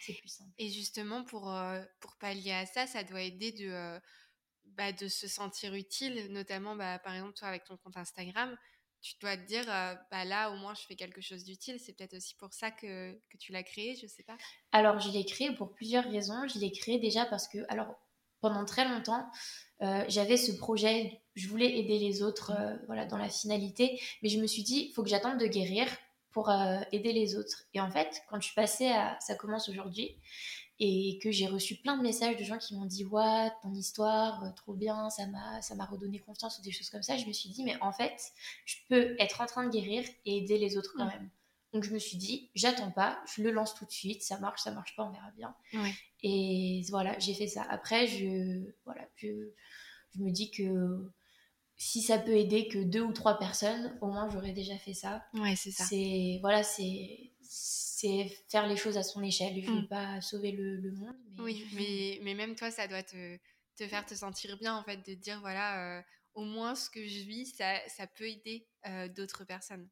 c'est plus simple. Et justement pour euh, pour pallier à ça, ça doit aider de euh, bah, de se sentir utile, notamment bah, par exemple toi avec ton compte Instagram. Tu dois te dire, bah là, au moins, je fais quelque chose d'utile. C'est peut-être aussi pour ça que, que tu l'as créé, je sais pas. Alors, je l'ai créé pour plusieurs raisons. Je l'ai créé déjà parce que, alors, pendant très longtemps, euh, j'avais ce projet, je voulais aider les autres euh, voilà, dans la finalité, mais je me suis dit, il faut que j'attende de guérir pour aider les autres. Et en fait, quand je suis passée à Ça commence aujourd'hui, et que j'ai reçu plein de messages de gens qui m'ont dit, ouais, ton histoire, trop bien, ça m'a, ça m'a redonné confiance ou des choses comme ça, je me suis dit, mais en fait, je peux être en train de guérir et aider les autres quand même. Donc je me suis dit, j'attends pas, je le lance tout de suite, ça marche, ça marche pas, on verra bien. Et voilà, j'ai fait ça. Après, je, voilà, je, je me dis que si ça peut aider que deux ou trois personnes, au moins j'aurais déjà fait ça. Ouais, c'est ça. C'est voilà, c'est c'est faire les choses à son échelle. Je ne veux mm. pas sauver le, le monde. Mais... Oui, mais, mais même toi, ça doit te, te faire te sentir bien en fait de dire voilà, euh, au moins ce que je vis, ça, ça peut aider euh, d'autres personnes.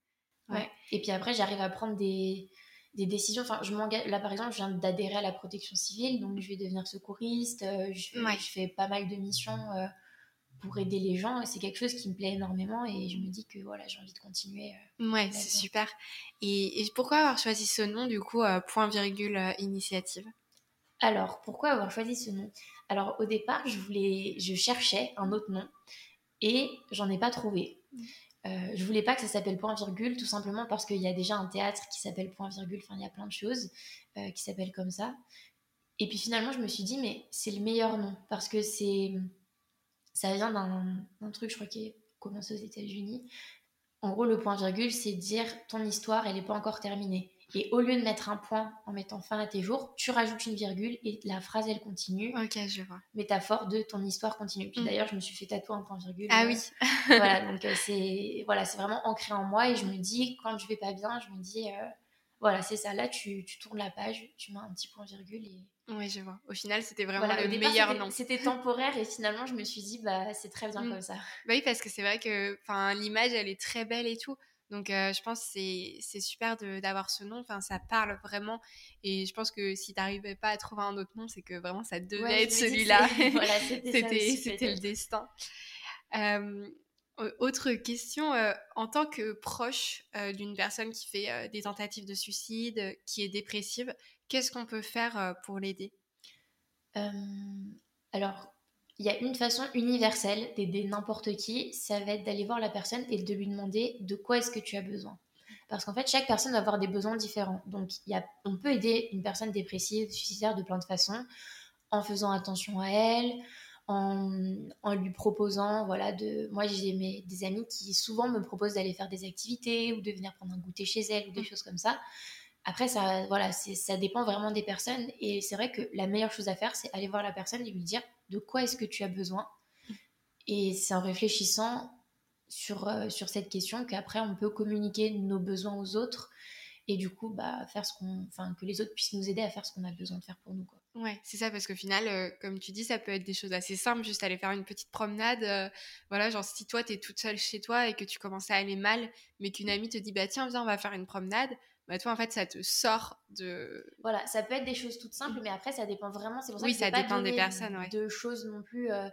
Ouais. Et puis après, j'arrive à prendre des, des décisions. Enfin, je m'engage. Là, par exemple, je viens d'adhérer à la protection civile, donc je vais devenir secouriste. Euh, je, je fais pas mal de missions pour aider les gens, et c'est quelque chose qui me plaît énormément. Et je me dis que voilà, j'ai envie de continuer. Euh, ouais, c'est super. Et, et, pourquoi avoir choisi ce nom, du coup, point virgule initiative? Alors, pourquoi avoir choisi ce nom? Alors, au départ, je voulais, je cherchais un autre nom, et j'en ai pas trouvé. Euh, je voulais pas que ça s'appelle point virgule, tout simplement parce qu'il y a déjà un théâtre qui s'appelle point virgule, enfin il y a plein de choses euh, qui s'appellent comme ça. Et puis finalement, je me suis dit, mais c'est le meilleur nom, parce que c'est ça vient d'un truc, je crois, qui commence aux États-Unis. En gros, le point virgule, c'est dire ton histoire, elle n'est pas encore terminée. Et au lieu de mettre un point en mettant fin à tes jours, tu rajoutes une virgule et la phrase elle continue. Ok, je vois. Métaphore de ton histoire continue. Puis mm. d'ailleurs, je me suis fait tatouer un point virgule. Ah oui. voilà, donc euh, c'est voilà, c'est vraiment ancré en moi et je me dis quand je vais pas bien, je me dis euh, Voilà, c'est ça. Là, tu, tu, tournes la page, tu mets un petit point virgule et. Oui, je vois. Au final, c'était vraiment le meilleur nom. C'était temporaire et finalement, je me suis dit, bah, c'est très bien mmh. comme ça. Bah oui, parce que c'est vrai que l'image, elle est très belle et tout. Donc, euh, je pense que c'est super d'avoir ce nom. Enfin, ça parle vraiment. Et je pense que si tu n'arrivais pas à trouver un autre nom, c'est que vraiment, ça devait être celui-là. voilà, c'était le destin. Euh, autre question, euh, en tant que proche d'une personne qui fait des tentatives de suicide, qui est dépressive, qu'est-ce qu'on peut faire pour l'aider? Alors, il y a une façon universelle d'aider n'importe qui, ça va être d'aller voir la personne et de lui demander de quoi est-ce que tu as besoin. Parce qu'en fait, chaque personne va avoir des besoins différents. Donc, y a, on peut aider une personne dépressive, suicidaire de plein de façons, en faisant attention à elle, en, en lui proposant, voilà, de... Moi, j'ai des amis qui souvent me proposent d'aller faire des activités ou de venir prendre un goûter chez elle ou des mmh. choses comme ça. Après, ça, voilà, ça dépend vraiment des personnes. Et c'est vrai que la meilleure chose à faire, c'est aller voir la personne et lui dire de quoi est-ce que tu as besoin. Et c'est en réfléchissant sur, euh, sur cette question qu'après, on peut communiquer nos besoins aux autres et du coup, bah, faire ce qu'on, enfin, que les autres puissent nous aider à faire ce qu'on a besoin de faire pour nous. Quoi. Ouais, c'est ça, parce qu'au final, euh, comme tu dis, ça peut être des choses assez simples, juste aller faire une petite promenade. Euh, voilà, genre si toi, tu es toute seule chez toi et que tu commences à aller mal, mais qu'une amie te dit, bah tiens, viens, on va faire une promenade, bah toi en fait ça te sort de voilà ça peut être des choses toutes simples mais après ça dépend vraiment c'est pour ça oui, que ça dépend des personnes ouais. de choses non plus euh,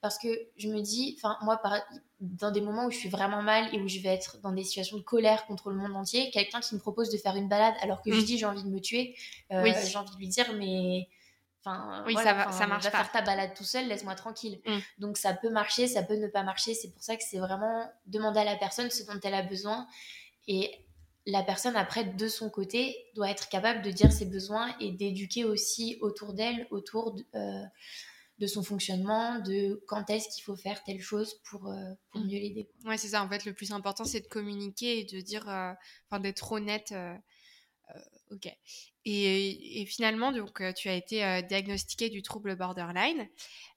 parce que je me dis enfin moi par, dans des moments où je suis vraiment mal et où je vais être dans des situations de colère contre le monde entier quelqu'un qui me propose de faire une balade alors que je mm. dis j'ai envie de me tuer oui. j'ai envie de lui dire mais Enfin, oui, ça, va, ça marche va pas. faire ta balade tout seul, laisse-moi tranquille. Mm. Donc ça peut marcher, ça peut ne pas marcher. C'est pour ça que c'est vraiment demander à la personne ce dont elle a besoin. Et la personne après de son côté doit être capable de dire ses besoins et d'éduquer aussi autour d'elle, autour de, euh, son fonctionnement, de quand est-ce qu'il faut faire telle chose pour, euh, pour mmh. mieux l'aider. Ouais, c'est ça. En fait, le plus important, c'est de communiquer et de dire, euh, enfin, d'être honnête. ok. Et, et, finalement, donc, tu as été diagnostiqué du trouble borderline.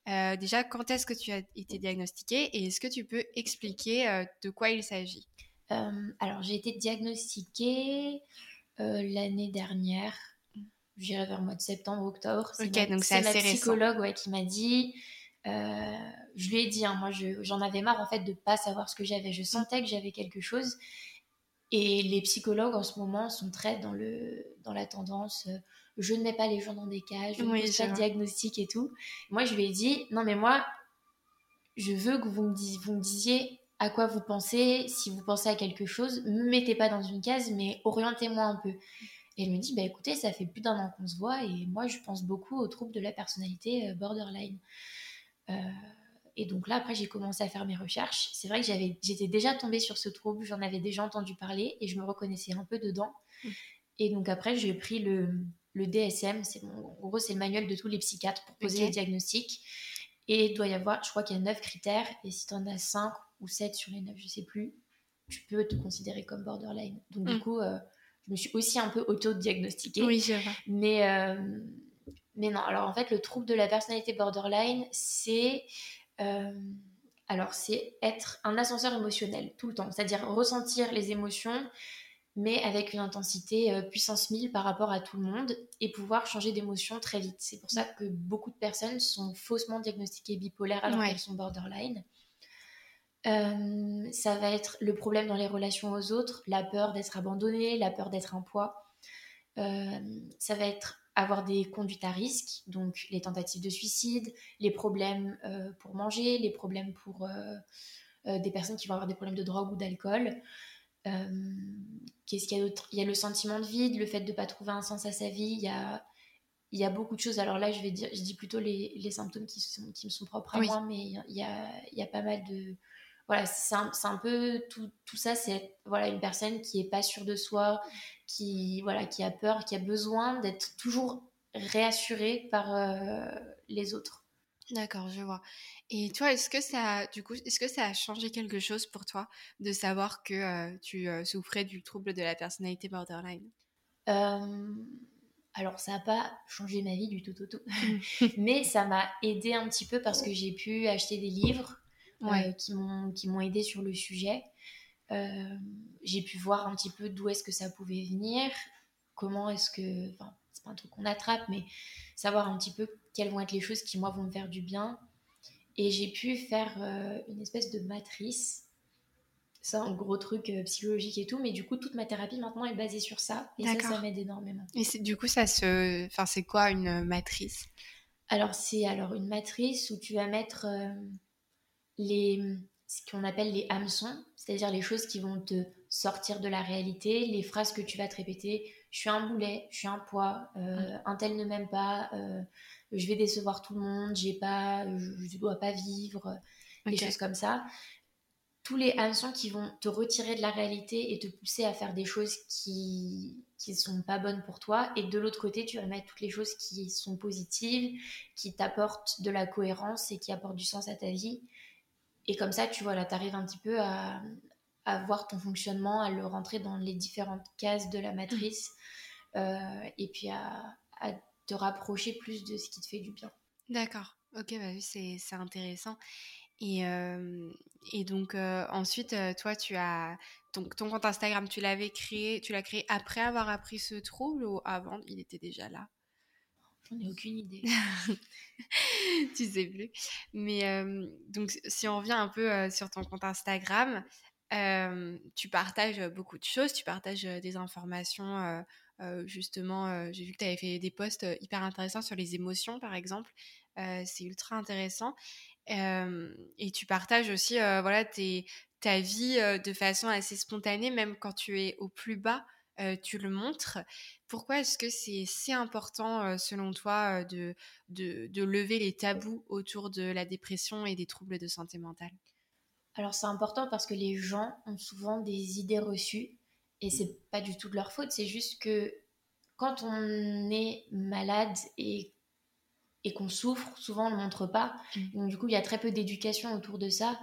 déjà, quand est-ce que tu as été diagnostiqué et est-ce que tu peux expliquer de quoi il s'agit? Euh, alors, j'ai été diagnostiquée euh, l'année dernière. J'irai vers le mois de septembre, octobre. C'est ma, donc c'est psychologue ouais, qui m'a dit. Euh, je lui ai dit, hein, moi j'en avais marre en fait de pas savoir ce que j'avais. Je sentais que j'avais quelque chose. Et les psychologues en ce moment sont très dans, le, dans la tendance je ne mets pas les gens dans des cages, je ne pose pas de diagnostic et tout. Moi je lui ai dit non mais moi je veux que vous me, vous me disiez à quoi vous pensez, si vous pensez à quelque chose, ne me mettez pas dans une case, mais orientez-moi un peu. Et elle me dit, bah écoutez, ça fait plus d'un an qu'on se voit, et moi je pense beaucoup aux troubles de la personnalité euh, borderline. Euh, et donc là, après, j'ai commencé à faire mes recherches. C'est vrai que j'avais, j'étais déjà tombée sur ce trouble, j'en avais déjà entendu parler, et je me reconnaissais un peu dedans. Mmh. Et donc après, j'ai pris le, le DSM, c'est en gros, c'est le manuel de tous les psychiatres pour poser les diagnostics. Et il doit y avoir, je crois qu'il y a 9 critères, et si tu en as 5 ou 7 sur les 9, je sais plus, tu peux te considérer comme borderline. Donc, du mm. coup, euh, je me suis aussi un peu auto-diagnostiquée. Oui, je vois. Mais, euh, mais non, alors en fait, le trouble de la personnalité borderline, c'est. Euh, alors, c'est être un ascenseur émotionnel tout le temps, c'est-à-dire ressentir les émotions, mais avec une intensité puissance 1000 par rapport à tout le monde et pouvoir changer d'émotion très vite. C'est pour ça que beaucoup de personnes sont faussement diagnostiquées bipolaires alors qu'elles sont borderline. Euh, ça va être le problème dans les relations aux autres, la peur d'être abandonné, la peur d'être un poids. Euh, ça va être avoir des conduites à risque, donc les tentatives de suicide, les problèmes euh, pour manger, les problèmes pour des personnes qui vont avoir des problèmes de drogue ou d'alcool. Qu'est-ce qu'il y a d'autre? Il y a le sentiment de vide, le fait de ne pas trouver un sens à sa vie. Il y a, il y a beaucoup de choses. Alors là, je vais dire, je dis plutôt les, les symptômes qui, sont, qui me sont propres à moi, mais il y a, il y a pas mal de, voilà, c'est un, peu tout, tout ça, c'est voilà, une personne qui est pas sûre de soi, qui, voilà, qui a peur, qui a besoin d'être toujours réassurée par euh, les autres. D'accord, je vois. Et toi, est-ce que ça, du coup, est-ce que ça a changé quelque chose pour toi de savoir que euh, tu euh, souffrais du trouble de la personnalité borderline? Alors, ça n'a pas changé ma vie du tout, tout, tout. Mais ça m'a aidé un petit peu parce que j'ai pu acheter des livres qui m'ont qui m'ont aidé sur le sujet. Euh, j'ai pu voir un petit peu d'où est-ce que ça pouvait venir. comment est-ce que, enfin, c'est pas un truc qu'on attrape, mais savoir un petit peu quelles vont être les choses qui moi vont me faire du bien. Et j'ai pu faire euh, une espèce de matrice. C'est un gros truc euh, psychologique et tout, mais du coup, toute ma thérapie maintenant est basée sur ça. Et ça, ça m'aide énormément. Et du coup, ça se. Enfin, c'est quoi une matrice? Alors, c'est alors une matrice où tu vas mettre euh, les ce qu'on appelle les hameçons, c'est-à-dire les choses qui vont te sortir de la réalité, les phrases que tu vas te répéter. Je suis un boulet, je suis un poids, euh, un tel ne m'aime pas, euh, je vais décevoir tout le monde, j'ai pas, je ne dois pas vivre, des choses comme ça. Tous les hameçons qui vont te retirer de la réalité et te pousser à faire des choses qui qui sont pas bonnes pour toi et de l'autre côté tu vas mettre toutes les choses qui sont positives qui t'apportent de la cohérence et qui apportent du sens à ta vie et comme ça, tu vois, là, tu arrives un petit peu à, à, voir ton fonctionnement, à le rentrer dans les différentes cases de la matrice, euh, et puis à, à, te rapprocher plus de ce qui te fait du bien. D'accord, ok, bah oui, c'est intéressant. Et, euh, et donc euh, ensuite, toi, tu as ton, ton compte Instagram, tu l'avais créé, tu l'as créé après avoir appris ce trouble ou avant Il était déjà là? J'en ai aucune idée. tu sais plus. Mais euh, donc, si on revient un peu euh, sur ton compte Instagram, euh, tu partages beaucoup de choses, tu partages des informations. justement, j'ai vu que tu avais fait des posts hyper intéressants sur les émotions, par exemple. c'est ultra intéressant. et tu partages aussi voilà, ta vie de façon assez spontanée, même quand tu es au plus bas. Tu le montres. Pourquoi est-ce que c'est si important, selon toi, de, de, lever les tabous autour de la dépression et des troubles de santé mentale? Alors c'est important parce que les gens ont souvent des idées reçues et c'est pas du tout de leur faute, c'est juste que quand on est malade et, et qu'on souffre, souvent on ne le montre pas. Mmh. Donc du coup, il y a très peu d'éducation autour de ça.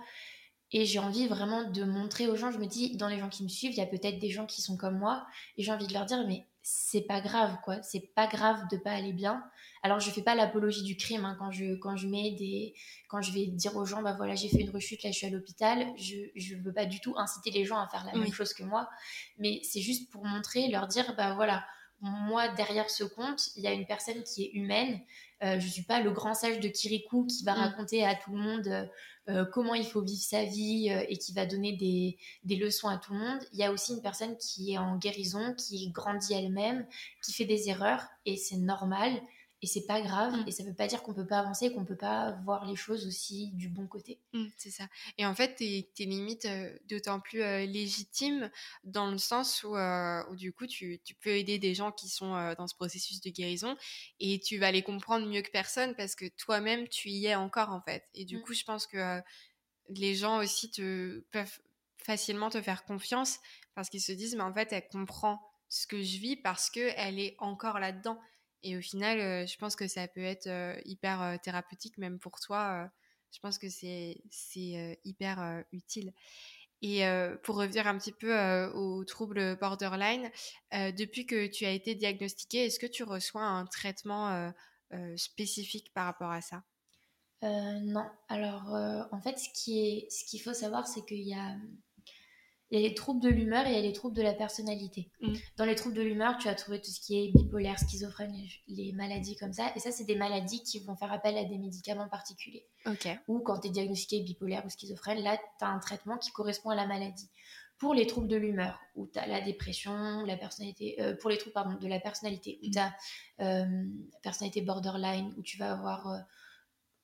Et j'ai envie vraiment de montrer aux gens, je me dis, dans les gens qui me suivent, il y a peut-être des gens qui sont comme moi, et j'ai envie de leur dire, mais c'est pas grave, quoi. C'est pas grave de pas aller bien. Alors, je fais pas l'apologie du crime hein, quand, je, quand je mets des. Quand je vais dire aux gens, bah voilà, j'ai fait une rechute, là, je suis à l'hôpital. Je, je veux pas du tout inciter les gens à faire la même chose que moi. Mais c'est juste pour montrer, leur dire, bah voilà, moi, derrière ce compte, il y a une personne qui est humaine. Euh, je suis pas le grand sage de Kirikou qui va mm. raconter à tout le monde. Euh, comment il faut vivre sa vie euh, et qui va donner des, des, leçons à tout le monde. Il y a aussi une personne qui est en guérison, qui grandit elle-même, qui fait des erreurs et c'est normal et c'est pas grave mm. et ça veut pas dire qu'on peut pas avancer qu'on peut pas voir les choses aussi du bon côté mm, c'est ça et en fait tes, tes limites euh, d'autant plus légitimes dans le sens où, où du coup tu, tu, peux aider des gens qui sont dans ce processus de guérison et tu vas les comprendre mieux que personne parce que toi-même tu y es encore en fait et du mm. coup je pense que les gens aussi te peuvent facilement te faire confiance parce qu'ils se disent mais en fait elle comprend ce que je vis parce que elle est encore là-dedans et au final, euh, je pense que ça peut être euh, hyper euh, thérapeutique, même pour toi. je pense que c'est hyper utile. Et pour revenir un petit peu aux troubles borderline, depuis que tu as été diagnostiqué, est-ce que tu reçois un traitement spécifique par rapport à ça? Non. Alors, en fait, ce qu'il faut savoir, c'est qu'il y a il y a les troubles de l'humeur et il y a les troubles de la personnalité. Mm. Dans les troubles de l'humeur, tu as trouvé tout ce qui est bipolaire, schizophrène, les maladies comme ça. Et ça, c'est des maladies qui vont faire appel à des médicaments particuliers. Ou quand tu es diagnostiqué bipolaire ou schizophrène, là, tu as un traitement qui correspond à la maladie. Pour les troubles de l'humeur, où tu as la dépression, la personnalité, euh, pour les troubles pardon, de la personnalité, où tu as euh, personnalité borderline, où tu vas avoir euh,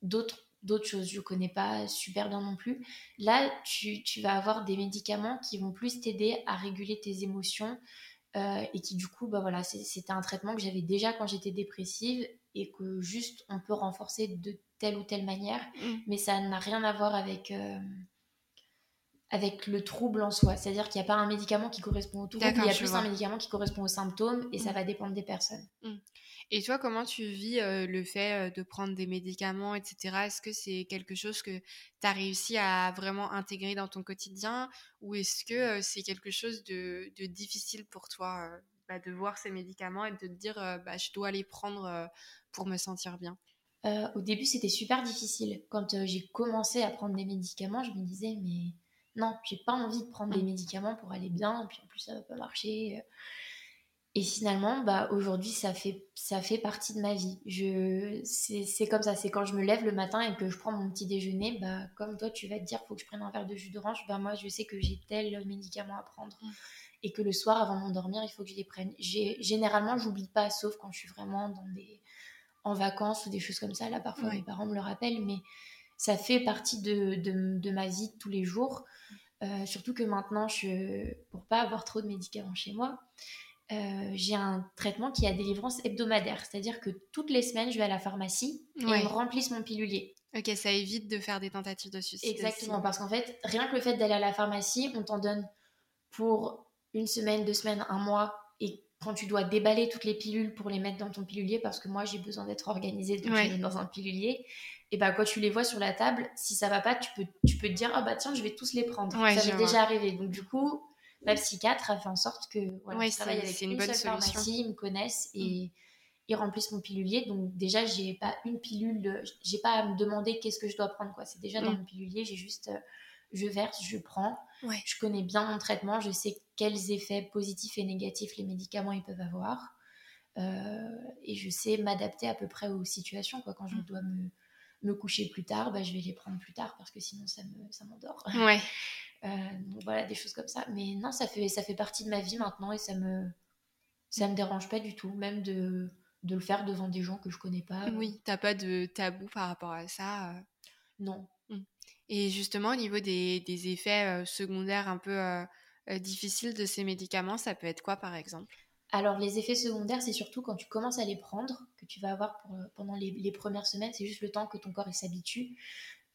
d'autres d'autres choses. Je connais pas super bien non plus. Là, tu, vas avoir des médicaments qui vont plus t'aider à réguler tes émotions euh, et qui, du coup, bah voilà, c'était un traitement que j'avais déjà quand j'étais dépressive et que juste on peut renforcer de telle ou telle manière, mm. mais ça n'a rien à voir avec. Euh, avec le trouble en soi. C'est-à-dire qu'il n'y a pas un médicament qui correspond au trouble, il y a plus un médicament qui correspond aux symptômes et ça mm. va dépendre des personnes. Mm. Et toi, comment tu vis euh, le fait de prendre des médicaments, etc. Est-ce que c'est quelque chose que tu as réussi à vraiment intégrer dans ton quotidien? Ou est-ce que euh, c'est quelque chose de, difficile pour toi bah, de voir ces médicaments et de te dire bah, je dois les prendre pour me sentir bien? Au début, c'était super difficile. Quand j'ai commencé à prendre des médicaments, je me disais mais non, j'ai pas envie de prendre des mmh. médicaments pour aller bien, et puis en plus ça va pas marcher. Et finalement, bah, aujourd'hui, ça fait, ça fait partie de ma vie. Je, c'est, comme ça. C'est quand je me lève le matin et que je prends mon petit déjeuner, bah, comme toi, tu vas te dire, faut que je prenne un verre de jus d'orange. Bah, moi, je sais que j'ai tel médicament à prendre. Mm. Et que le soir, avant de m'endormir, il faut que je les prenne. J'ai, généralement, j'oublie pas, sauf quand je suis vraiment dans des, en vacances ou des choses comme ça. Là, parfois, mes parents me le rappellent, mais ça fait partie de, de, de ma vie de tous les jours. Mm. Euh, surtout que maintenant, je, pour pas avoir trop de médicaments chez moi, euh, j'ai un traitement qui a délivrance hebdomadaire, c'est-à-dire que toutes les semaines, je vais à la pharmacie et ils me remplissent mon pilulier. Ok, ça évite de faire des tentatives de suicide. Exactement, parce qu'en fait, rien que le fait d'aller à la pharmacie, on t'en donne pour une semaine, deux semaines, un mois, et quand tu dois déballer toutes les pilules pour les mettre dans ton pilulier, parce que moi j'ai besoin d'être organisée de les dans un pilulier, et bah quand tu les vois sur la table, si ça va pas, tu peux, tu peux te dire, ah bah tiens, je vais tous les prendre. ça m'est déjà arrivé. Donc du coup, ma psychiatre a fait en sorte que voilà, je travaille avec une, une bonne seule pharmacie, ils me connaissent et mm. ils remplissent mon pilulier. Donc déjà, j'ai pas une pilule, j'ai pas à me demander qu'est-ce que je dois prendre quoi. C'est déjà dans mm. mon pilulier, j'ai juste euh, je verse, je prends. Je connais bien mon traitement, je sais quels effets positifs et négatifs les médicaments ils peuvent avoir. Euh, et je sais m'adapter à peu près aux situations. Quoi. Quand je mm. dois me, me coucher plus tard, bah, je vais les prendre plus tard parce que sinon ça m'endort. Me, ça ouais. Euh, donc voilà, des choses comme ça. Mais non, ça fait, ça fait partie de ma vie maintenant et ça me, ça me dérange pas du tout, même de, de le faire devant des gens que je connais pas. Oui, t'as pas de tabou par rapport à ça euh. Non. Mmh. Et justement, au niveau des, des effets euh, secondaires un peu difficiles de ces médicaments, ça peut être quoi par exemple? Alors les effets secondaires, c'est surtout quand tu commences à les prendre, que tu vas avoir pendant les, les, premières semaines, c'est juste le temps que ton corps s'habitue.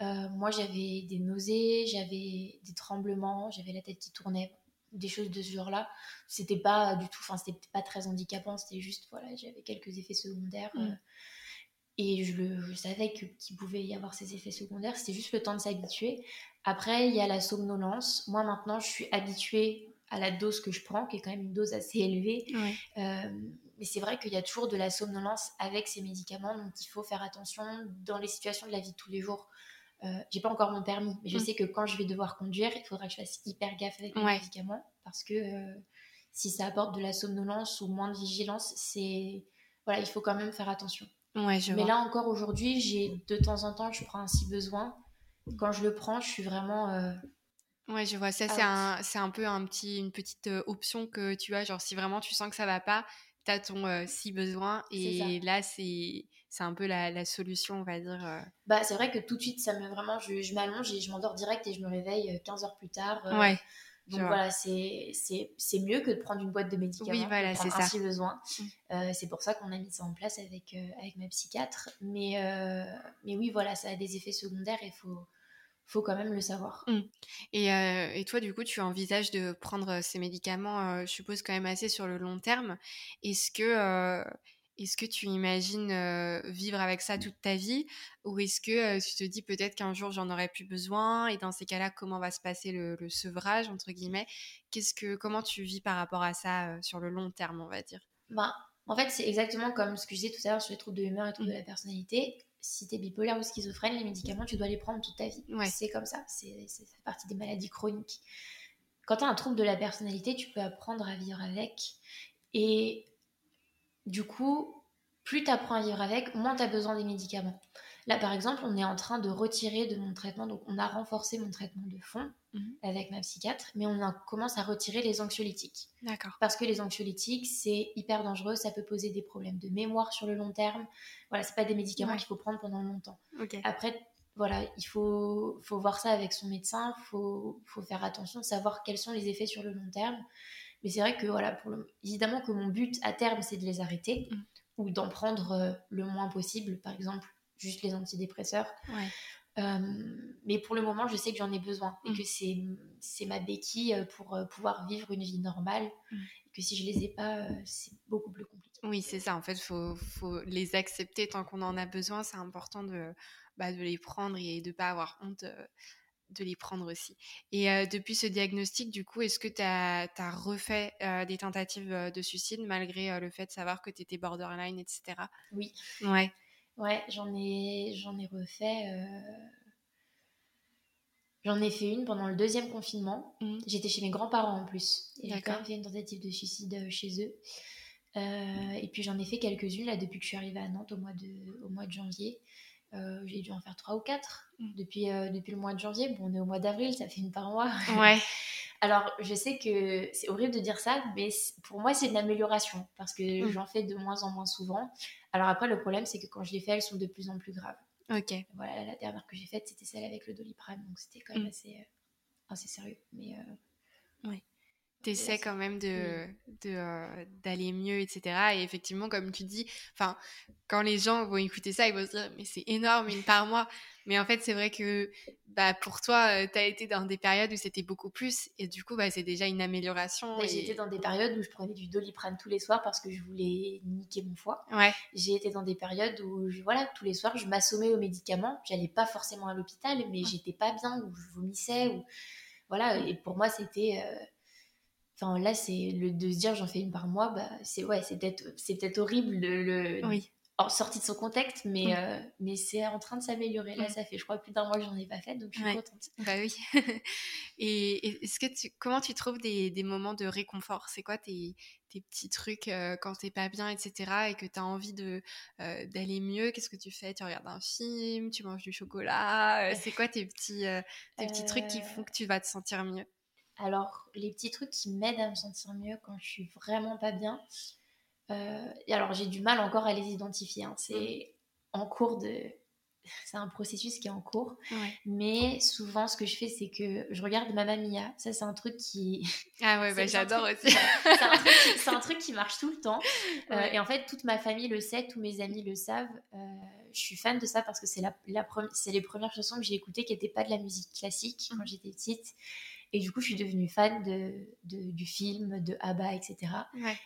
Euh, moi, j'avais des nausées, j'avais des tremblements, j'avais la tête qui tournait, des choses de ce genre-là. C'était pas du tout, enfin, c'était pas très handicapant, c'était juste, voilà, j'avais quelques effets secondaires. Mm. Euh, et je, le, je savais qu'il pouvait y avoir ces effets secondaires, c'était juste le temps de s'habituer. Après, il y a la somnolence. Moi, maintenant, je suis habituée à la dose que je prends, qui est quand même une dose assez élevée. Euh, mais c'est vrai qu'il y a toujours de la somnolence avec ces médicaments, donc il faut faire attention dans les situations de la vie de tous les jours. Euh, j'ai pas encore mon permis, mais je mm. sais que quand je vais devoir conduire, il faudra que je fasse hyper gaffe avec les médicaments parce que euh, si ça apporte de la somnolence ou moins de vigilance, c'est voilà, il faut quand même faire attention. Ouais, je mais là encore aujourd'hui, j'ai de temps en temps, je prends un si besoin. Quand je le prends, je suis vraiment euh, Ouais, je vois. Ça, c'est un, un peu un petit, une petite option que tu as. Genre, si vraiment tu sens que ça va pas, tu as ton si besoin. Et là, c'est un peu la, solution, on va dire. Euh. Bah, c'est vrai que tout de suite, ça me vraiment, je, je m'allonge et je m'endors direct et je me réveille 15 euh, heures plus tard. Euh. ouais. Donc voilà, c'est mieux que de prendre une boîte de médicaments. Oui, voilà, c'est ça. Si besoin. Mmh. c'est pour ça qu'on a mis ça en place avec, avec ma psychiatre. Mais, mais oui, voilà, ça a des effets secondaires et il faut, faut quand même le savoir. Mmh. Et, et, toi, du coup, tu envisages de prendre ces médicaments, je suppose, quand même assez sur le long terme. Est-ce que est-ce que tu imagines vivre avec ça toute ta vie? Ou est-ce que tu te dis peut-être qu'un jour j'en aurais plus besoin? Et dans ces cas-là comment va se passer le, sevrage entre guillemets? Qu'est-ce que comment tu vis par rapport à ça sur le long terme on va dire? Ben, en fait c'est exactement comme ce que je disais tout à l'heure sur les troubles de l'humeur et troubles de la personnalité. Si tu es bipolaire ou schizophrène, les médicaments tu dois les prendre toute ta vie. C'est comme ça, c'est partie des maladies chroniques. Quand tu as un trouble de la personnalité, tu peux apprendre à vivre avec et du coup, plus tu apprends à vivre avec, moins tu as besoin des médicaments. Là, par exemple, on est en train de retirer de mon traitement, donc on a renforcé mon traitement de fond mhm. avec ma psychiatre, mais on commence à retirer les anxiolytiques. D'accord. Parce que les anxiolytiques, c'est hyper dangereux, ça peut poser des problèmes de mémoire sur le long terme. Voilà, c'est pas des médicaments qu'il faut prendre pendant longtemps. Après, voilà, il faut, faut voir ça avec son médecin, il faut, faut faire attention, savoir quels sont les effets sur le long terme. Mais c'est vrai que, voilà, pour évidemment que mon but à terme, c'est de les arrêter mm. ou d'en prendre euh, le moins possible, par exemple, juste les antidépresseurs. Euh, mais pour le moment, je sais que j'en ai besoin et mm. que c'est ma béquille euh, pour pouvoir vivre une vie normale. Mm. Et que si je les ai pas, c'est beaucoup plus compliqué. Oui, c'est ça. En fait, il faut, faut, les accepter tant qu'on en a besoin. C'est important de, bah, de les prendre et de ne pas avoir honte de les prendre aussi. Et depuis ce diagnostic, du coup, est-ce que tu as, refait des tentatives de suicide malgré le fait de savoir que tu étais borderline, etc. Oui. Ouais. Ouais, j'en ai, j'en ai refait. J'en ai fait une pendant le deuxième confinement. Mmh. J'étais chez mes grands-parents en plus. Et j'ai quand même fait une tentative de suicide chez eux. et puis j'en ai fait quelques-unes là depuis que je suis arrivée à Nantes au mois de, au mois de janvier. j'ai dû en faire trois ou quatre mm. depuis, depuis le mois de janvier. Bon, on est au mois d'avril, ça fait une par mois. Ouais. Alors, je sais que c'est horrible de dire ça, mais pour moi, c'est une amélioration parce que mm. j'en fais de moins en moins souvent. Alors après, le problème, c'est que quand je les fais, elles sont de plus en plus graves. Ok. Voilà, la dernière que j'ai faite, c'était celle avec le doliprane, donc c'était quand même mm. assez, euh, assez sérieux. Mais euh, ouais t'essaies quand même de, euh, d'aller mieux, etc. Et effectivement, comme tu dis, enfin, quand les gens vont écouter ça, ils vont se dire, mais c'est énorme, une par mois. Mais en fait, c'est vrai que bah, pour toi, euh, tu as été dans des périodes où c'était beaucoup plus. Et du coup, bah, c'est déjà une amélioration. J'ai été dans des périodes où je prenais du doliprane tous les soirs parce que je voulais niquer mon foie. Ouais. J'ai été dans des périodes où, voilà, tous les soirs, je m'assommais aux médicaments. J'allais pas forcément à l'hôpital, mais j'étais pas bien, ou je vomissais. Ou... Voilà, et pour moi, c'était. Euh, Enfin, là, c'est le de se dire j'en fais une par mois, bah, c'est ouais, c'est peut-être c'est peut-être horrible le, le oui. sorti de son contexte, mais euh, mais c'est en train de s'améliorer. Là, ça fait je crois plus d'un mois que j'en ai pas fait, donc je suis contente. Bah oui. et est-ce que tu comment tu trouves des, des moments de réconfort? C'est quoi tes, tes petits trucs euh, quand t'es pas bien, etc. et que tu as envie de euh, d'aller mieux? Qu'est-ce que tu fais? Tu regardes un film Tu manges du chocolat C'est quoi tes petits tes petits trucs qui font que tu vas te sentir mieux? Alors, les petits trucs qui m'aident à me sentir mieux quand je suis vraiment pas bien, euh, et alors j'ai du mal encore à les identifier. Hein. C'est en cours de. C'est un processus qui est en cours. Mais souvent, ce que je fais, c'est que je regarde Mamma Mia. Ça, c'est un truc qui. Ah ouais, bah, j'adore aussi. c'est un, truc qui marche tout le temps. Euh, et en fait, toute ma famille le sait, tous mes amis le savent. Euh, je suis fan de ça parce que c'est la, la les premières chansons que j'ai écoutées qui n'étaient pas de la musique classique quand mmh. j'étais petite. Et du coup, je suis devenue fan de, du film, de ABBA, etc.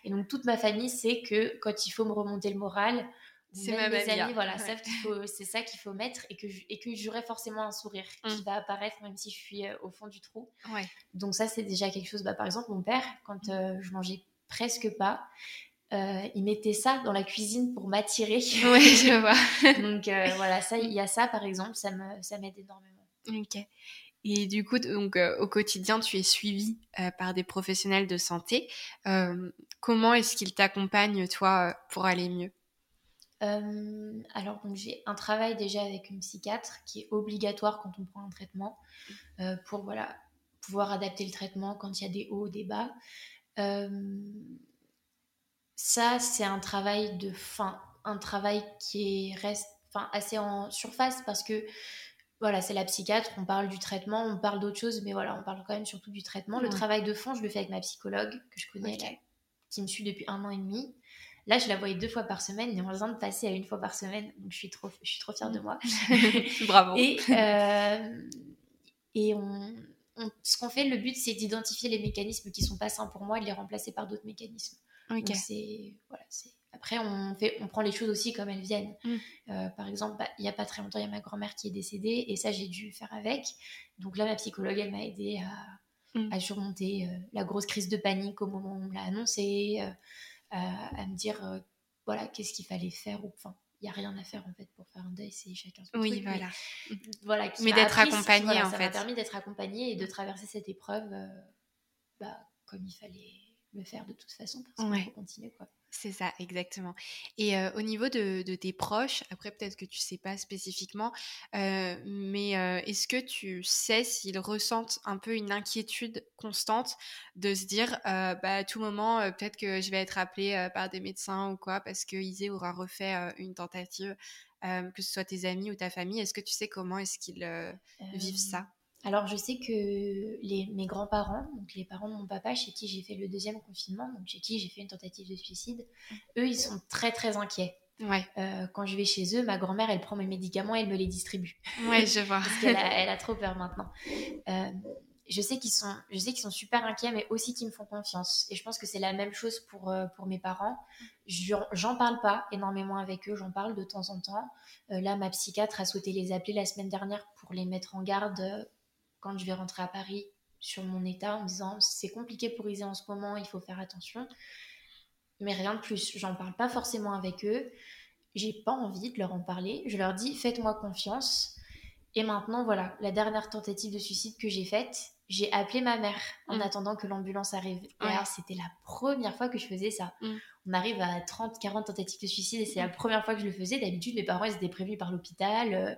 Et donc, toute ma famille sait que quand il faut me remonter le moral, c'est ma mes amis, voilà, c'est ça qu'il faut mettre et que, et que j'aurai forcément un sourire qui mm. va apparaître même si je suis euh, au fond du trou. Donc ça, c'est déjà quelque chose. Bah, par exemple, mon père, quand mm. euh, je mangeais presque pas, euh, il mettait ça dans la cuisine pour m'attirer. Oui, je vois. Donc voilà, ça, il y a ça par exemple, ça m'aide ça énormément. Ok. Et du coup, donc, euh, au quotidien, tu es suivi euh, par des professionnels de santé. Euh, comment est-ce qu'ils t'accompagnent, toi, pour aller mieux? Alors, j'ai un travail déjà avec une psychiatre qui est obligatoire quand on prend un traitement pour voilà, pouvoir adapter le traitement quand il y a des hauts, des bas. ça, c'est un travail de fin, un travail qui reste assez en surface parce que voilà, c'est la psychiatre, on parle du traitement, on parle d'autre chose, mais voilà, on parle quand même surtout du traitement. Le travail de fond, je le fais avec ma psychologue, que je connais, qui me suit depuis un an et demi. Là, je la voyais deux fois par semaine, et on besoin de passer à une fois par semaine, donc je suis trop, je suis trop fière de moi. Bravo. Et, euh, et on, ce qu'on fait, le but, c'est d'identifier les mécanismes qui sont pas sains pour moi et de les remplacer par d'autres mécanismes. Donc c'est voilà, c'est après, on, fait, on prend les choses aussi comme elles viennent. Mm. Euh, par exemple, bah, il n'y a pas très longtemps, il y a ma grand-mère qui est décédée et ça, j'ai dû faire avec. Donc là, ma psychologue, elle m'a aidé à, mm. surmonter euh, la grosse crise de panique au moment où on me l'a annoncé, euh, à me dire, voilà, qu'est-ce qu'il fallait faire. Enfin, il n'y a rien à faire en fait pour faire un deuil, c'est chacun son oui, voilà. Mais, voilà, mais d'être accompagné en ça fait. Ça m'a permis d'être accompagnée et de traverser cette épreuve bah, comme il fallait le faire de toute façon parce qu'il faut continuer quoi. C'est ça, exactement. Et au niveau de, tes proches, après peut-être que tu sais pas spécifiquement, mais est-ce que tu sais s'ils ressentent un peu une inquiétude constante de se dire, bah, à tout moment, peut-être que je vais être appelée par des médecins ou quoi, parce que Isée aura refait une tentative, que ce soit tes amis ou ta famille? Est-ce que tu sais comment est-ce qu'ils vivent ça? Alors, je sais que les, mes grands-parents, donc les parents de mon papa, chez qui j'ai fait le deuxième confinement, donc chez qui j'ai fait une tentative de suicide, eux, ils sont très très inquiets. Ouais. Euh, quand je vais chez eux, ma grand-mère, elle prend mes médicaments et elle me les distribue. Ouais, je vois. Parce qu'elle a, elle a trop peur maintenant. Euh, je sais qu'ils sont, je sais qu'ils sont super inquiets, mais aussi qu'ils me font confiance. Et je pense que c'est la même chose pour, euh, pour mes parents. J'en parle pas énormément avec eux, j'en parle de temps en temps. là, ma psychiatre a souhaité les appeler la semaine dernière pour les mettre en garde quand je vais rentrer à Paris sur mon état en me disant c'est compliqué pour Isée en ce moment, il faut faire attention. Mais rien de plus. J'en parle pas forcément avec eux. J'ai pas envie de leur en parler. Je leur dis faites-moi confiance. Et maintenant, voilà, la dernière tentative de suicide que j'ai faite, j'ai appelé ma mère en mm. attendant que l'ambulance arrive. Et alors, c'était la première fois que je faisais ça. Mm. On arrive à 30, 40 tentatives de suicide et c'est la première fois que je le faisais. D'habitude, mes parents, ils étaient prévenus par l'hôpital. Euh,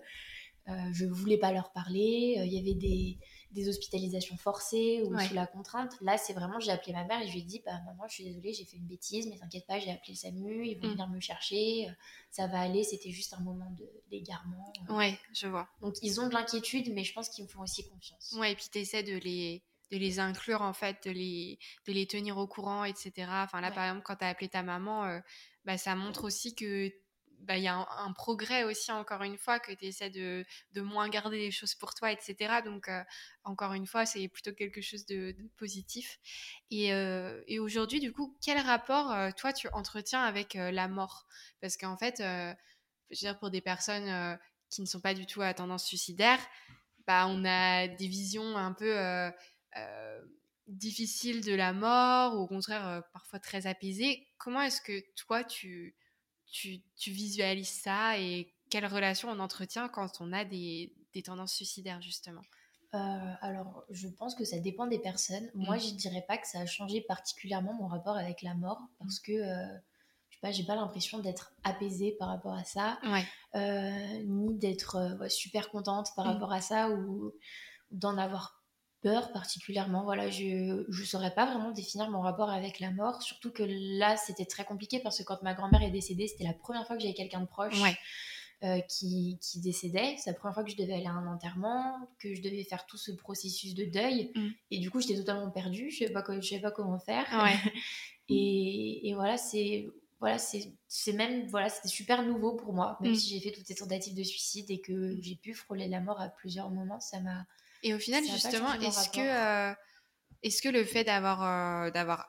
euh, je voulais pas leur parler. Euh, il y avait des, des hospitalisations forcées ou sous la contrainte. Là, c'est vraiment, j'ai appelé ma mère et je lui ai dit, bah, maman, je suis désolée, j'ai fait une bêtise, mais t'inquiète pas, j'ai appelé le SAMU, ils vont venir me chercher, ça va aller, c'était juste un moment d'égarement. Ouais, je vois. Donc, ils ont de l'inquiétude, mais je pense qu'ils me font aussi confiance. Ouais, et puis tu essaies de les de les inclure en fait, de les, de les tenir au courant, etc. Enfin là, par exemple, quand tu as appelé ta maman, bah, ça montre aussi que bah, y a un, progrès aussi, encore une fois, que tu essaies de, moins garder les choses pour toi, etc. Donc, euh, encore une fois, c'est plutôt quelque chose de, positif. Et, euh, et aujourd'hui, du coup, quel rapport, euh, toi, tu entretiens avec la mort? Parce qu'en fait, je veux dire, pour des personnes qui ne sont pas du tout à tendance suicidaire, bah, on a des visions un peu difficiles de la mort, ou au contraire, parfois très apaisées. Comment est-ce que toi, tu tu, visualises ça et quelle relation on entretient quand on a des, tendances suicidaires, justement? Euh, alors, je pense que ça dépend des personnes. Moi, mmh. je ne dirais pas que ça a changé particulièrement mon rapport avec la mort parce que euh, je sais pas, j'ai pas l'impression d'être apaisée par rapport à ça, euh, ni d'être super contente par mmh. rapport à ça ou d'en avoir peur particulièrement. Voilà, je ne saurais pas vraiment définir mon rapport avec la mort, surtout que là, c'était très compliqué parce que quand ma grand-mère est décédée, c'était la première fois que j'avais quelqu'un de proche. Euh, qui, qui, décédait. C'est la première fois que je devais aller à un enterrement, que je devais faire tout ce processus de deuil. Mm. Et du coup, j'étais totalement perdue. Je ne savais, savais, pas comment faire. et, et, voilà, c'est voilà, c'est même voilà, c'était super nouveau pour moi. Même mm. si j'ai fait toutes ces tentatives de suicide et que j'ai pu frôler la mort à plusieurs moments, ça m'a et au final, justement, est-ce que, euh, est-ce que le fait d'avoir, euh, d'avoir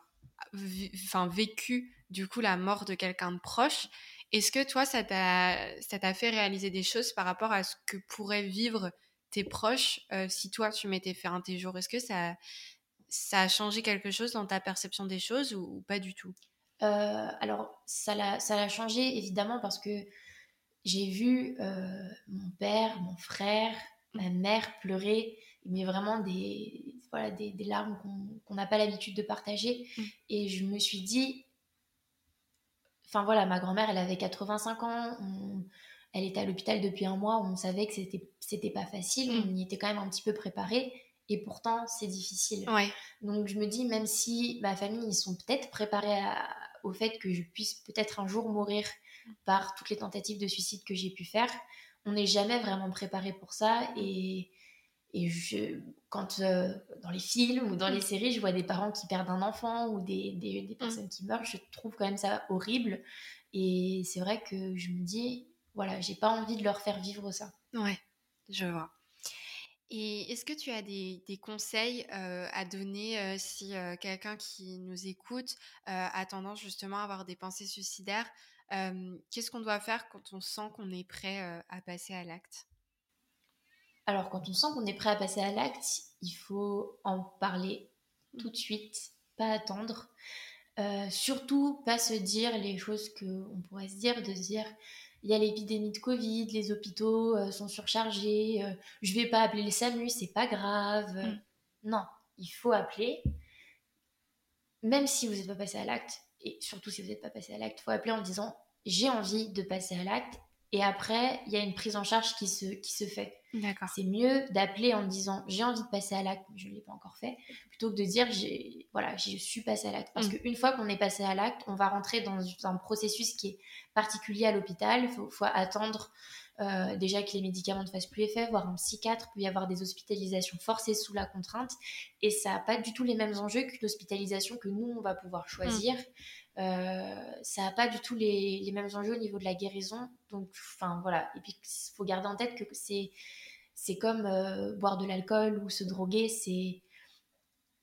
enfin, vécu du coup la mort de quelqu'un de proche, est-ce que toi, ça t'a, ça t'a fait réaliser des choses par rapport à ce que pourraient vivre tes proches euh, si toi, tu m'étais fait un tes jours Est-ce que ça, ça a changé quelque chose dans ta perception des choses ou, pas du tout? Alors, ça l'a, ça l'a changé évidemment parce que j'ai vu mon père, mon frère, ma mère pleurait, mais vraiment des, voilà, des, larmes qu'on n'a pas l'habitude de partager. Mm. Et je me suis dit, enfin voilà, ma grand-mère, elle avait 85 ans, elle était à l'hôpital depuis un mois, on savait que c'était, pas facile, mm. on y était quand même un petit peu préparé. Et pourtant, c'est difficile. Donc, je me dis, même si ma famille, ils sont peut-être préparés au fait que je puisse peut-être un jour mourir par toutes les tentatives de suicide que j'ai pu faire, on n'est jamais vraiment préparé pour ça. Et, et je, quand euh, dans les films ou dans les séries, je vois des parents qui perdent un enfant ou des, des, mm. personnes qui meurent, je trouve quand même ça horrible. Et c'est vrai que je me dis, voilà, j'ai pas envie de leur faire vivre ça. Ouais, je vois. Et est-ce que tu as des, des conseils euh, à donner euh, si quelqu'un qui nous écoute a tendance justement à avoir des pensées suicidaires Qu'est-ce qu'on doit faire quand on sent qu'on est prêt à passer à l'acte? Alors, quand on sent qu'on est prêt à passer à l'acte, il faut en parler tout de suite, pas attendre. surtout, pas se dire les choses qu'on pourrait se dire, de se dire il y a l'épidémie de Covid, les hôpitaux sont surchargés, je vais pas appeler le SAMU, c'est pas grave. Mmh. Non, il faut appeler, même si vous n'êtes pas passé à l'acte, et surtout si vous n'êtes pas passé à l'acte, il faut appeler en disant j'ai envie de passer à l'acte. Et après, il y a une prise en charge qui se, qui se fait. D'accord. C'est mieux d'appeler en disant j'ai envie de passer à l'acte, je ne l'ai pas encore fait, plutôt que de dire j'ai, voilà, je suis passé à l'acte. Parce mm. qu'une fois qu'on est passé à l'acte, on va rentrer dans un processus qui est particulier à l'hôpital. Il faut, faut, attendre euh, déjà que les médicaments ne fassent plus effet, voir un psychiatre, peut y avoir des hospitalisations forcées sous la contrainte, et ça n'a pas du tout les mêmes enjeux qu'une hospitalisation que nous, on va pouvoir choisir. Euh, ça n'a pas du tout les, les, mêmes enjeux au niveau de la guérison. Donc, enfin voilà. Et puis, il faut garder en tête que c'est, c'est comme euh, boire de l'alcool ou se droguer. C'est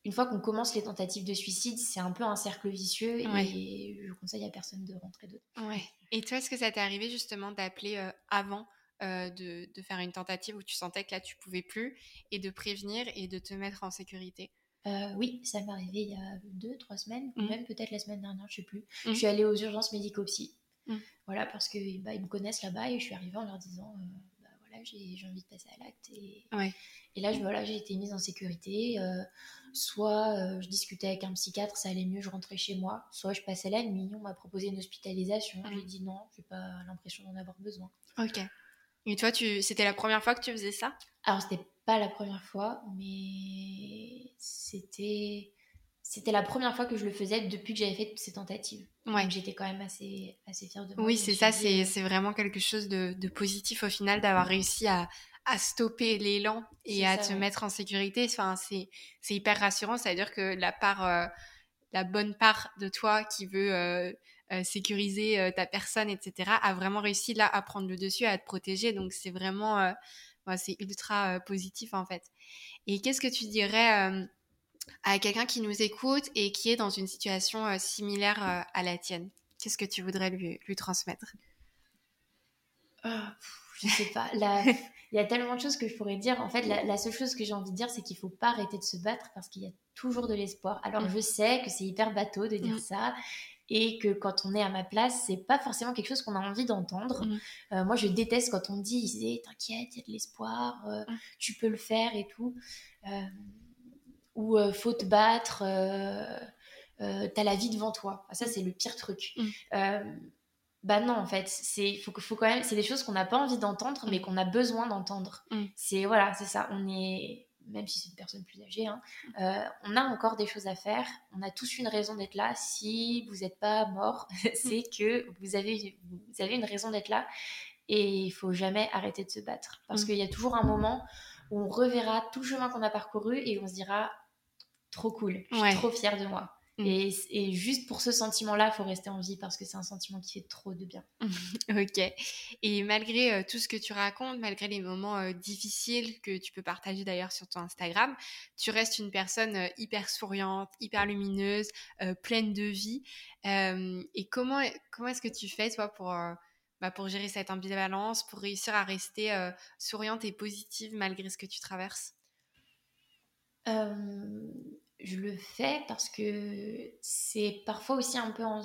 une fois qu'on commence les tentatives de suicide, c'est un peu un cercle vicieux et je conseille à personne de rentrer dedans. Ouais. Et toi, est-ce que ça t'est arrivé justement d'appeler euh, avant de, de, faire une tentative où tu sentais que là tu pouvais plus et de prévenir et de te mettre en sécurité? Euh, oui, ça m'est arrivé il y a deux, trois semaines, ou mmh. même peut-être la semaine dernière, je sais plus. Mmh. Je suis allée aux urgences médico-psy. Mmh. Voilà, parce que bah, ils me connaissent là-bas et je suis arrivée en leur disant euh, j'ai envie de passer à l'acte. Et, ouais. et là, je, voilà, j'ai été mise en sécurité. Euh, soit euh, je discutais avec un psychiatre, ça allait mieux, je rentrais chez moi. Soit je passais la nuit, on m'a proposé une hospitalisation. J'ai dit non, j'ai pas l'impression d'en avoir besoin. Ok. Et toi, tu... c'était la première fois que tu faisais ça? Alors, c'était pas la première fois, mais c'était c'était la première fois que je le faisais depuis que j'avais fait toutes ces tentatives. Ouais. J'étais quand même assez, assez fière de moi. Oui, c'est ça, c'est vraiment quelque chose de, de positif au final d'avoir réussi à, à stopper l'élan et à te mettre en sécurité. Enfin, c'est hyper rassurant. Ça veut dire que la part, euh, la bonne part de toi qui veut euh, euh, sécuriser ta personne, etc., a vraiment réussi là à prendre le dessus, à te protéger. Donc, c'est vraiment, c'est ultra positif en fait. Et qu'est-ce que tu dirais à quelqu'un qui nous écoute et qui est dans une situation euh, similaire euh, à la tienne Qu'est-ce que tu voudrais lui, lui transmettre? Oh, Je sais pas. Il y a tellement de choses que je pourrais dire. En fait, la, seule chose que j'ai envie de dire, c'est qu'il faut pas arrêter de se battre parce qu'il y a toujours de l'espoir. Alors, mm. je sais que c'est hyper bateau de dire mm. ça et que quand on est à ma place, c'est pas forcément quelque chose qu'on a envie d'entendre. Mm. Euh, moi, je déteste quand on me dit T'inquiète, il y a de l'espoir, tu peux le faire et tout ou euh, faut te battre, euh, euh, t'as la vie devant toi. ça, c'est le pire truc. Mm. bah non, en fait, c'est faut, faut quand même, c'est des choses qu'on n'a pas envie d'entendre, mais qu'on a besoin d'entendre. Mm. C'est voilà, c'est ça. On est même si c'est une personne plus âgée, hein, on a encore des choses à faire. On a tous une raison d'être là. Si vous n'êtes pas mort, c'est que vous avez, vous avez une raison d'être là. Et il faut jamais arrêter de se battre. Parce mm. qu'il y a toujours un moment où on reverra tout le chemin qu'on a parcouru et on se dira trop cool, je suis trop fière de moi. Mm. Et, juste pour ce sentiment-là, il faut rester en vie parce que c'est un sentiment qui fait trop de bien. ok. Et malgré euh, tout ce que tu racontes, malgré les moments euh, difficiles que tu peux partager d'ailleurs sur ton Instagram, tu restes une personne euh, hyper souriante, hyper lumineuse, pleine de vie. et comment, comment est-ce que tu fais, toi, pour, bah, pour gérer cette ambivalence, pour réussir à rester souriante et positive malgré ce que tu traverses? Je le fais parce que c'est parfois aussi un peu en...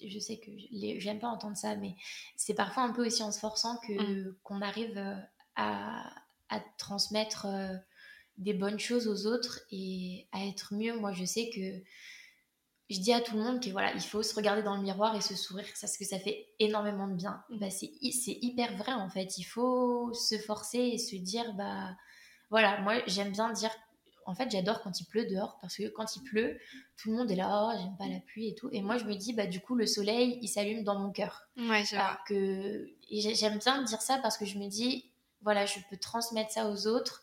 je sais que j'aime pas entendre ça mais c'est parfois un peu aussi en se forçant que mmh. qu'on arrive euh, à, à transmettre euh, des bonnes choses aux autres et à être mieux moi je sais que je dis à tout le monde que voilà il faut se regarder dans le miroir et se sourire parce que ça fait énormément de bien mmh. bah, c'est hyper vrai en fait il faut se forcer et se dire bah voilà moi j'aime bien dire en fait, j'adore quand il pleut dehors parce que quand il pleut, tout le monde est là, oh, j'aime pas la pluie et tout. Et moi, je me dis, bah, du coup, le soleil, il s'allume dans mon cœur. Ouais, Alors que, et j'aime bien dire ça parce que je me dis, voilà, je peux transmettre ça aux autres.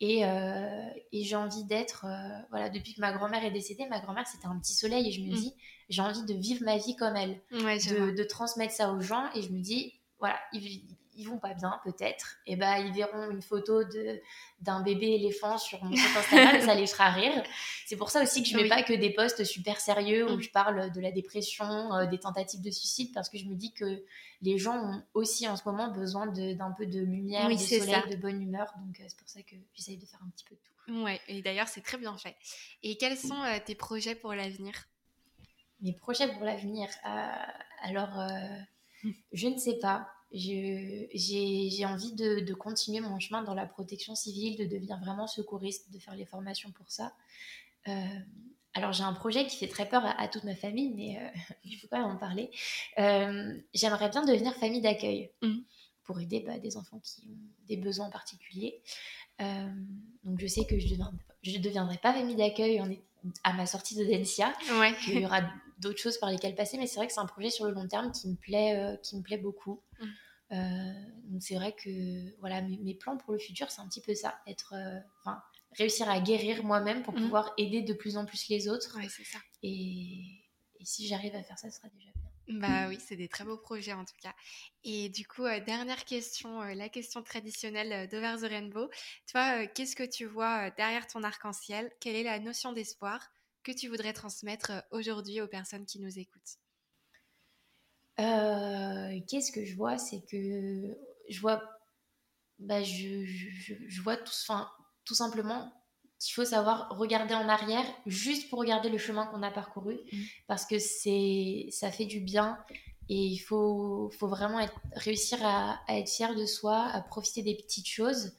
Et, euh, et j'ai envie d'être, euh, voilà, depuis que ma grand-mère est décédée, ma grand-mère c'était un petit soleil et je me mm. dis, j'ai envie de vivre ma vie comme elle, de, de, transmettre ça aux gens. Et je me dis, voilà, ils vont pas bien peut-être, et ben ils verront une photo de d'un bébé éléphant sur mon compte Instagram et ça les fera rire. C'est pour ça aussi que je mets pas que des posts super sérieux où mm. je parle de la dépression, euh, des tentatives de suicide parce que je me dis que les gens ont aussi en ce moment besoin d'un peu de lumière, de soleil, de bonne humeur. Donc euh, c'est pour ça que j'essaye de faire un petit peu de tout. Ouais, et d'ailleurs c'est très bien fait. Et quels sont euh, tes projets pour l'avenir? Mes projets pour l'avenir, alors je ne sais pas j'ai envie de, continuer mon chemin dans la protection civile, de devenir vraiment secouriste, de faire les formations pour ça. Euh, alors j'ai un projet qui fait très peur à, toute ma famille, mais euh, il faut quand même en parler. Euh, j'aimerais bien devenir famille d'accueil mmh. pour aider bah, des enfants qui ont des besoins particuliers. donc je sais que je ne deviendrai, pas famille d'accueil à ma sortie de Dencia. Ouais. Il y aura d'autres choses par lesquelles passer, mais c'est vrai que c'est un projet sur le long terme qui me plaît, qui me plaît beaucoup. Mmh. Euh, donc c'est vrai que voilà, mes, plans pour le futur, c'est un petit peu ça, être, euh, enfin, réussir à guérir moi-même pour mmh. pouvoir aider de plus en plus les autres. Ouais, c'est ça. Et, si j'arrive à faire ça, ce sera déjà bien. Bah oui, c'est des très beaux projets en tout cas. Et du coup, euh, dernière question, la question traditionnelle d'Over the Rainbow. Toi, qu'est-ce que tu vois derrière ton arc-en-ciel? Quelle est la notion d'espoir que tu voudrais transmettre aujourd'hui aux personnes qui nous écoutent? Euh, qu'est-ce que je vois? C'est que je vois, bah, je, je, je vois tout, enfin, tout simplement qu'il faut savoir regarder en arrière juste pour regarder le chemin qu'on a parcouru mmh. parce que c'est ça fait du bien Et il faut, faut vraiment être, réussir à, à, être fier de soi, à profiter des petites choses.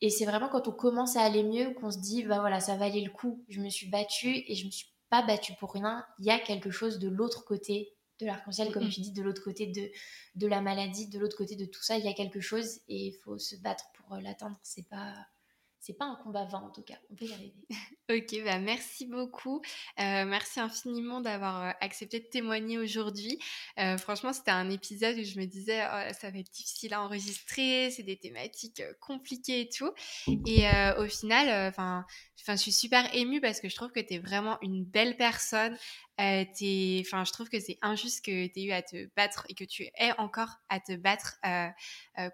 Et c'est vraiment quand on commence à aller mieux qu'on se dit, bah voilà, ça valait le coup. Je me suis battue et je me suis pas battue pour rien. Il y a quelque chose de l'autre côté de l'arc-en-ciel, comme tu dis, de l'autre côté de, de la maladie, de l'autre côté de tout ça, il y a quelque chose et il faut se battre pour l'atteindre. C'est pas c'est pas un combat vain en tout cas, on peut y arriver. ok, bah merci beaucoup. Euh, merci infiniment d'avoir euh, accepté de témoigner aujourd'hui. Euh, franchement, c'était un épisode où je me disais, oh, ça va être difficile à enregistrer, c'est des thématiques compliquées et tout. Et au final, enfin, je suis super émue parce que je trouve que tu es vraiment une belle personne. Euh, je trouve que c'est injuste que tu aies eu à te battre et que tu aies encore à te battre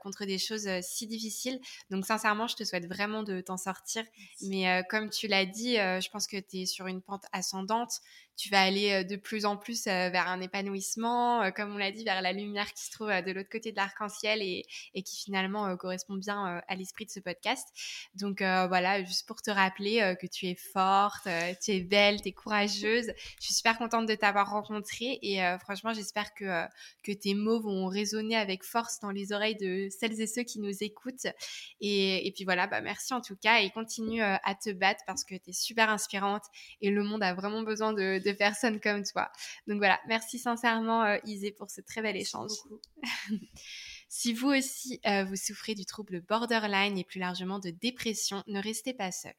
contre des choses si difficiles. Donc, sincèrement, je te souhaite vraiment de t'en sortir. Mais comme tu l'as dit, je pense que tu es sur une pente ascendante tu vas aller de plus en plus vers un épanouissement, comme on l'a dit, vers la lumière qui se trouve de l'autre côté de l'arc-en-ciel et, qui finalement correspond bien à l'esprit de ce podcast. Donc voilà, juste pour te rappeler que tu es forte, tu es belle, tu es courageuse. Je suis super contente de t'avoir rencontrée et franchement, j'espère que, tes mots vont résonner avec force dans les oreilles de celles et ceux qui nous écoutent. Et, et puis voilà, bah merci en tout cas et continue à te battre parce que tu es super inspirante et le monde a vraiment besoin de personnes comme toi. Donc voilà, merci sincèrement euh, Isée pour ce très bel échange. si vous aussi euh, vous souffrez du trouble borderline et plus largement de dépression, ne restez pas seul.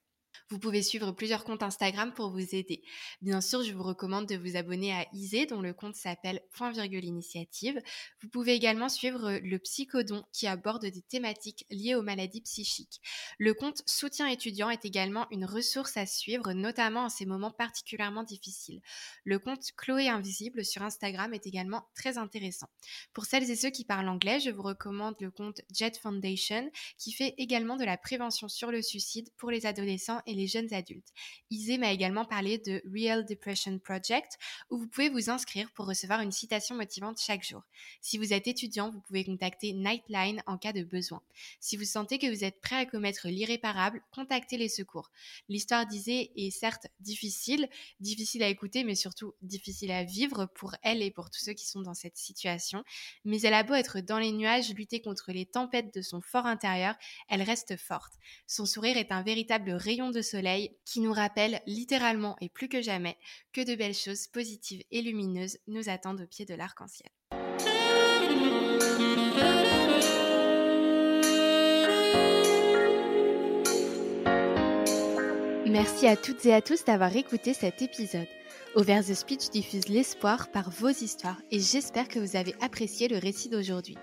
Vous pouvez suivre plusieurs comptes Instagram pour vous aider. Bien sûr, je vous recommande de vous abonner à Isée, dont le compte s'appelle Point Virgule Initiative. Vous pouvez également suivre le Psychodon, qui aborde des thématiques liées aux maladies psychiques. Le compte Soutien étudiant est également une ressource à suivre, notamment en ces moments particulièrement difficiles. Le compte Chloé Invisible sur Instagram est également très intéressant. Pour celles et ceux qui parlent anglais, je vous recommande le compte Jet Foundation, qui fait également de la prévention sur le suicide pour les adolescents et les jeunes adultes. Isée m'a également parlé de Real Depression Project, où vous pouvez vous inscrire pour recevoir une citation motivante chaque jour. Si vous êtes étudiant, vous pouvez contacter Nightline en cas de besoin. Si vous sentez que vous êtes prêt à commettre l'irréparable, contactez les secours. L'histoire d'Isée est certes difficile, difficile à écouter, mais surtout difficile à vivre pour elle et pour tous ceux qui sont dans cette situation. Mais elle a beau être dans les nuages, lutter contre les tempêtes de son fort intérieur, elle reste forte. Son sourire est un véritable rayon de soleil qui nous rappelle littéralement et plus que jamais que de belles choses positives et lumineuses nous attendent au pied de l'arc-en-ciel. Merci à toutes et à tous d'avoir écouté cet épisode. Over the Speech diffuse l'espoir par vos histoires et j'espère que vous avez apprécié le récit d'aujourd'hui.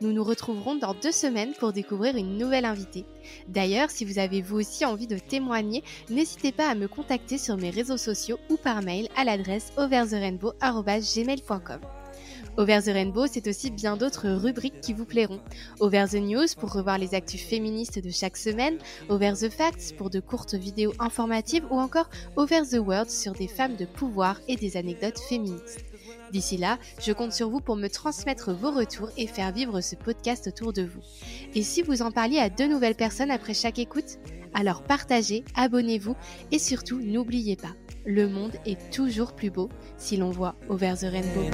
Nous nous retrouverons dans deux semaines pour découvrir une nouvelle invitée. D'ailleurs, si vous avez vous aussi envie de témoigner, n'hésitez pas à me contacter sur mes réseaux sociaux ou par mail à l'adresse overtherainbow.gmail.com. Over the Rainbow, c'est aussi bien d'autres rubriques qui vous plairont. Over the News pour revoir les actus féministes de chaque semaine, Over the Facts pour de courtes vidéos informatives ou encore Over the World sur des femmes de pouvoir et des anecdotes féministes. D'ici là, je compte sur vous pour me transmettre vos retours et faire vivre ce podcast autour de vous. Et si vous en parliez à deux nouvelles personnes après chaque écoute, alors partagez, abonnez-vous et surtout n'oubliez pas, le monde est toujours plus beau si l'on voit over the rainbow.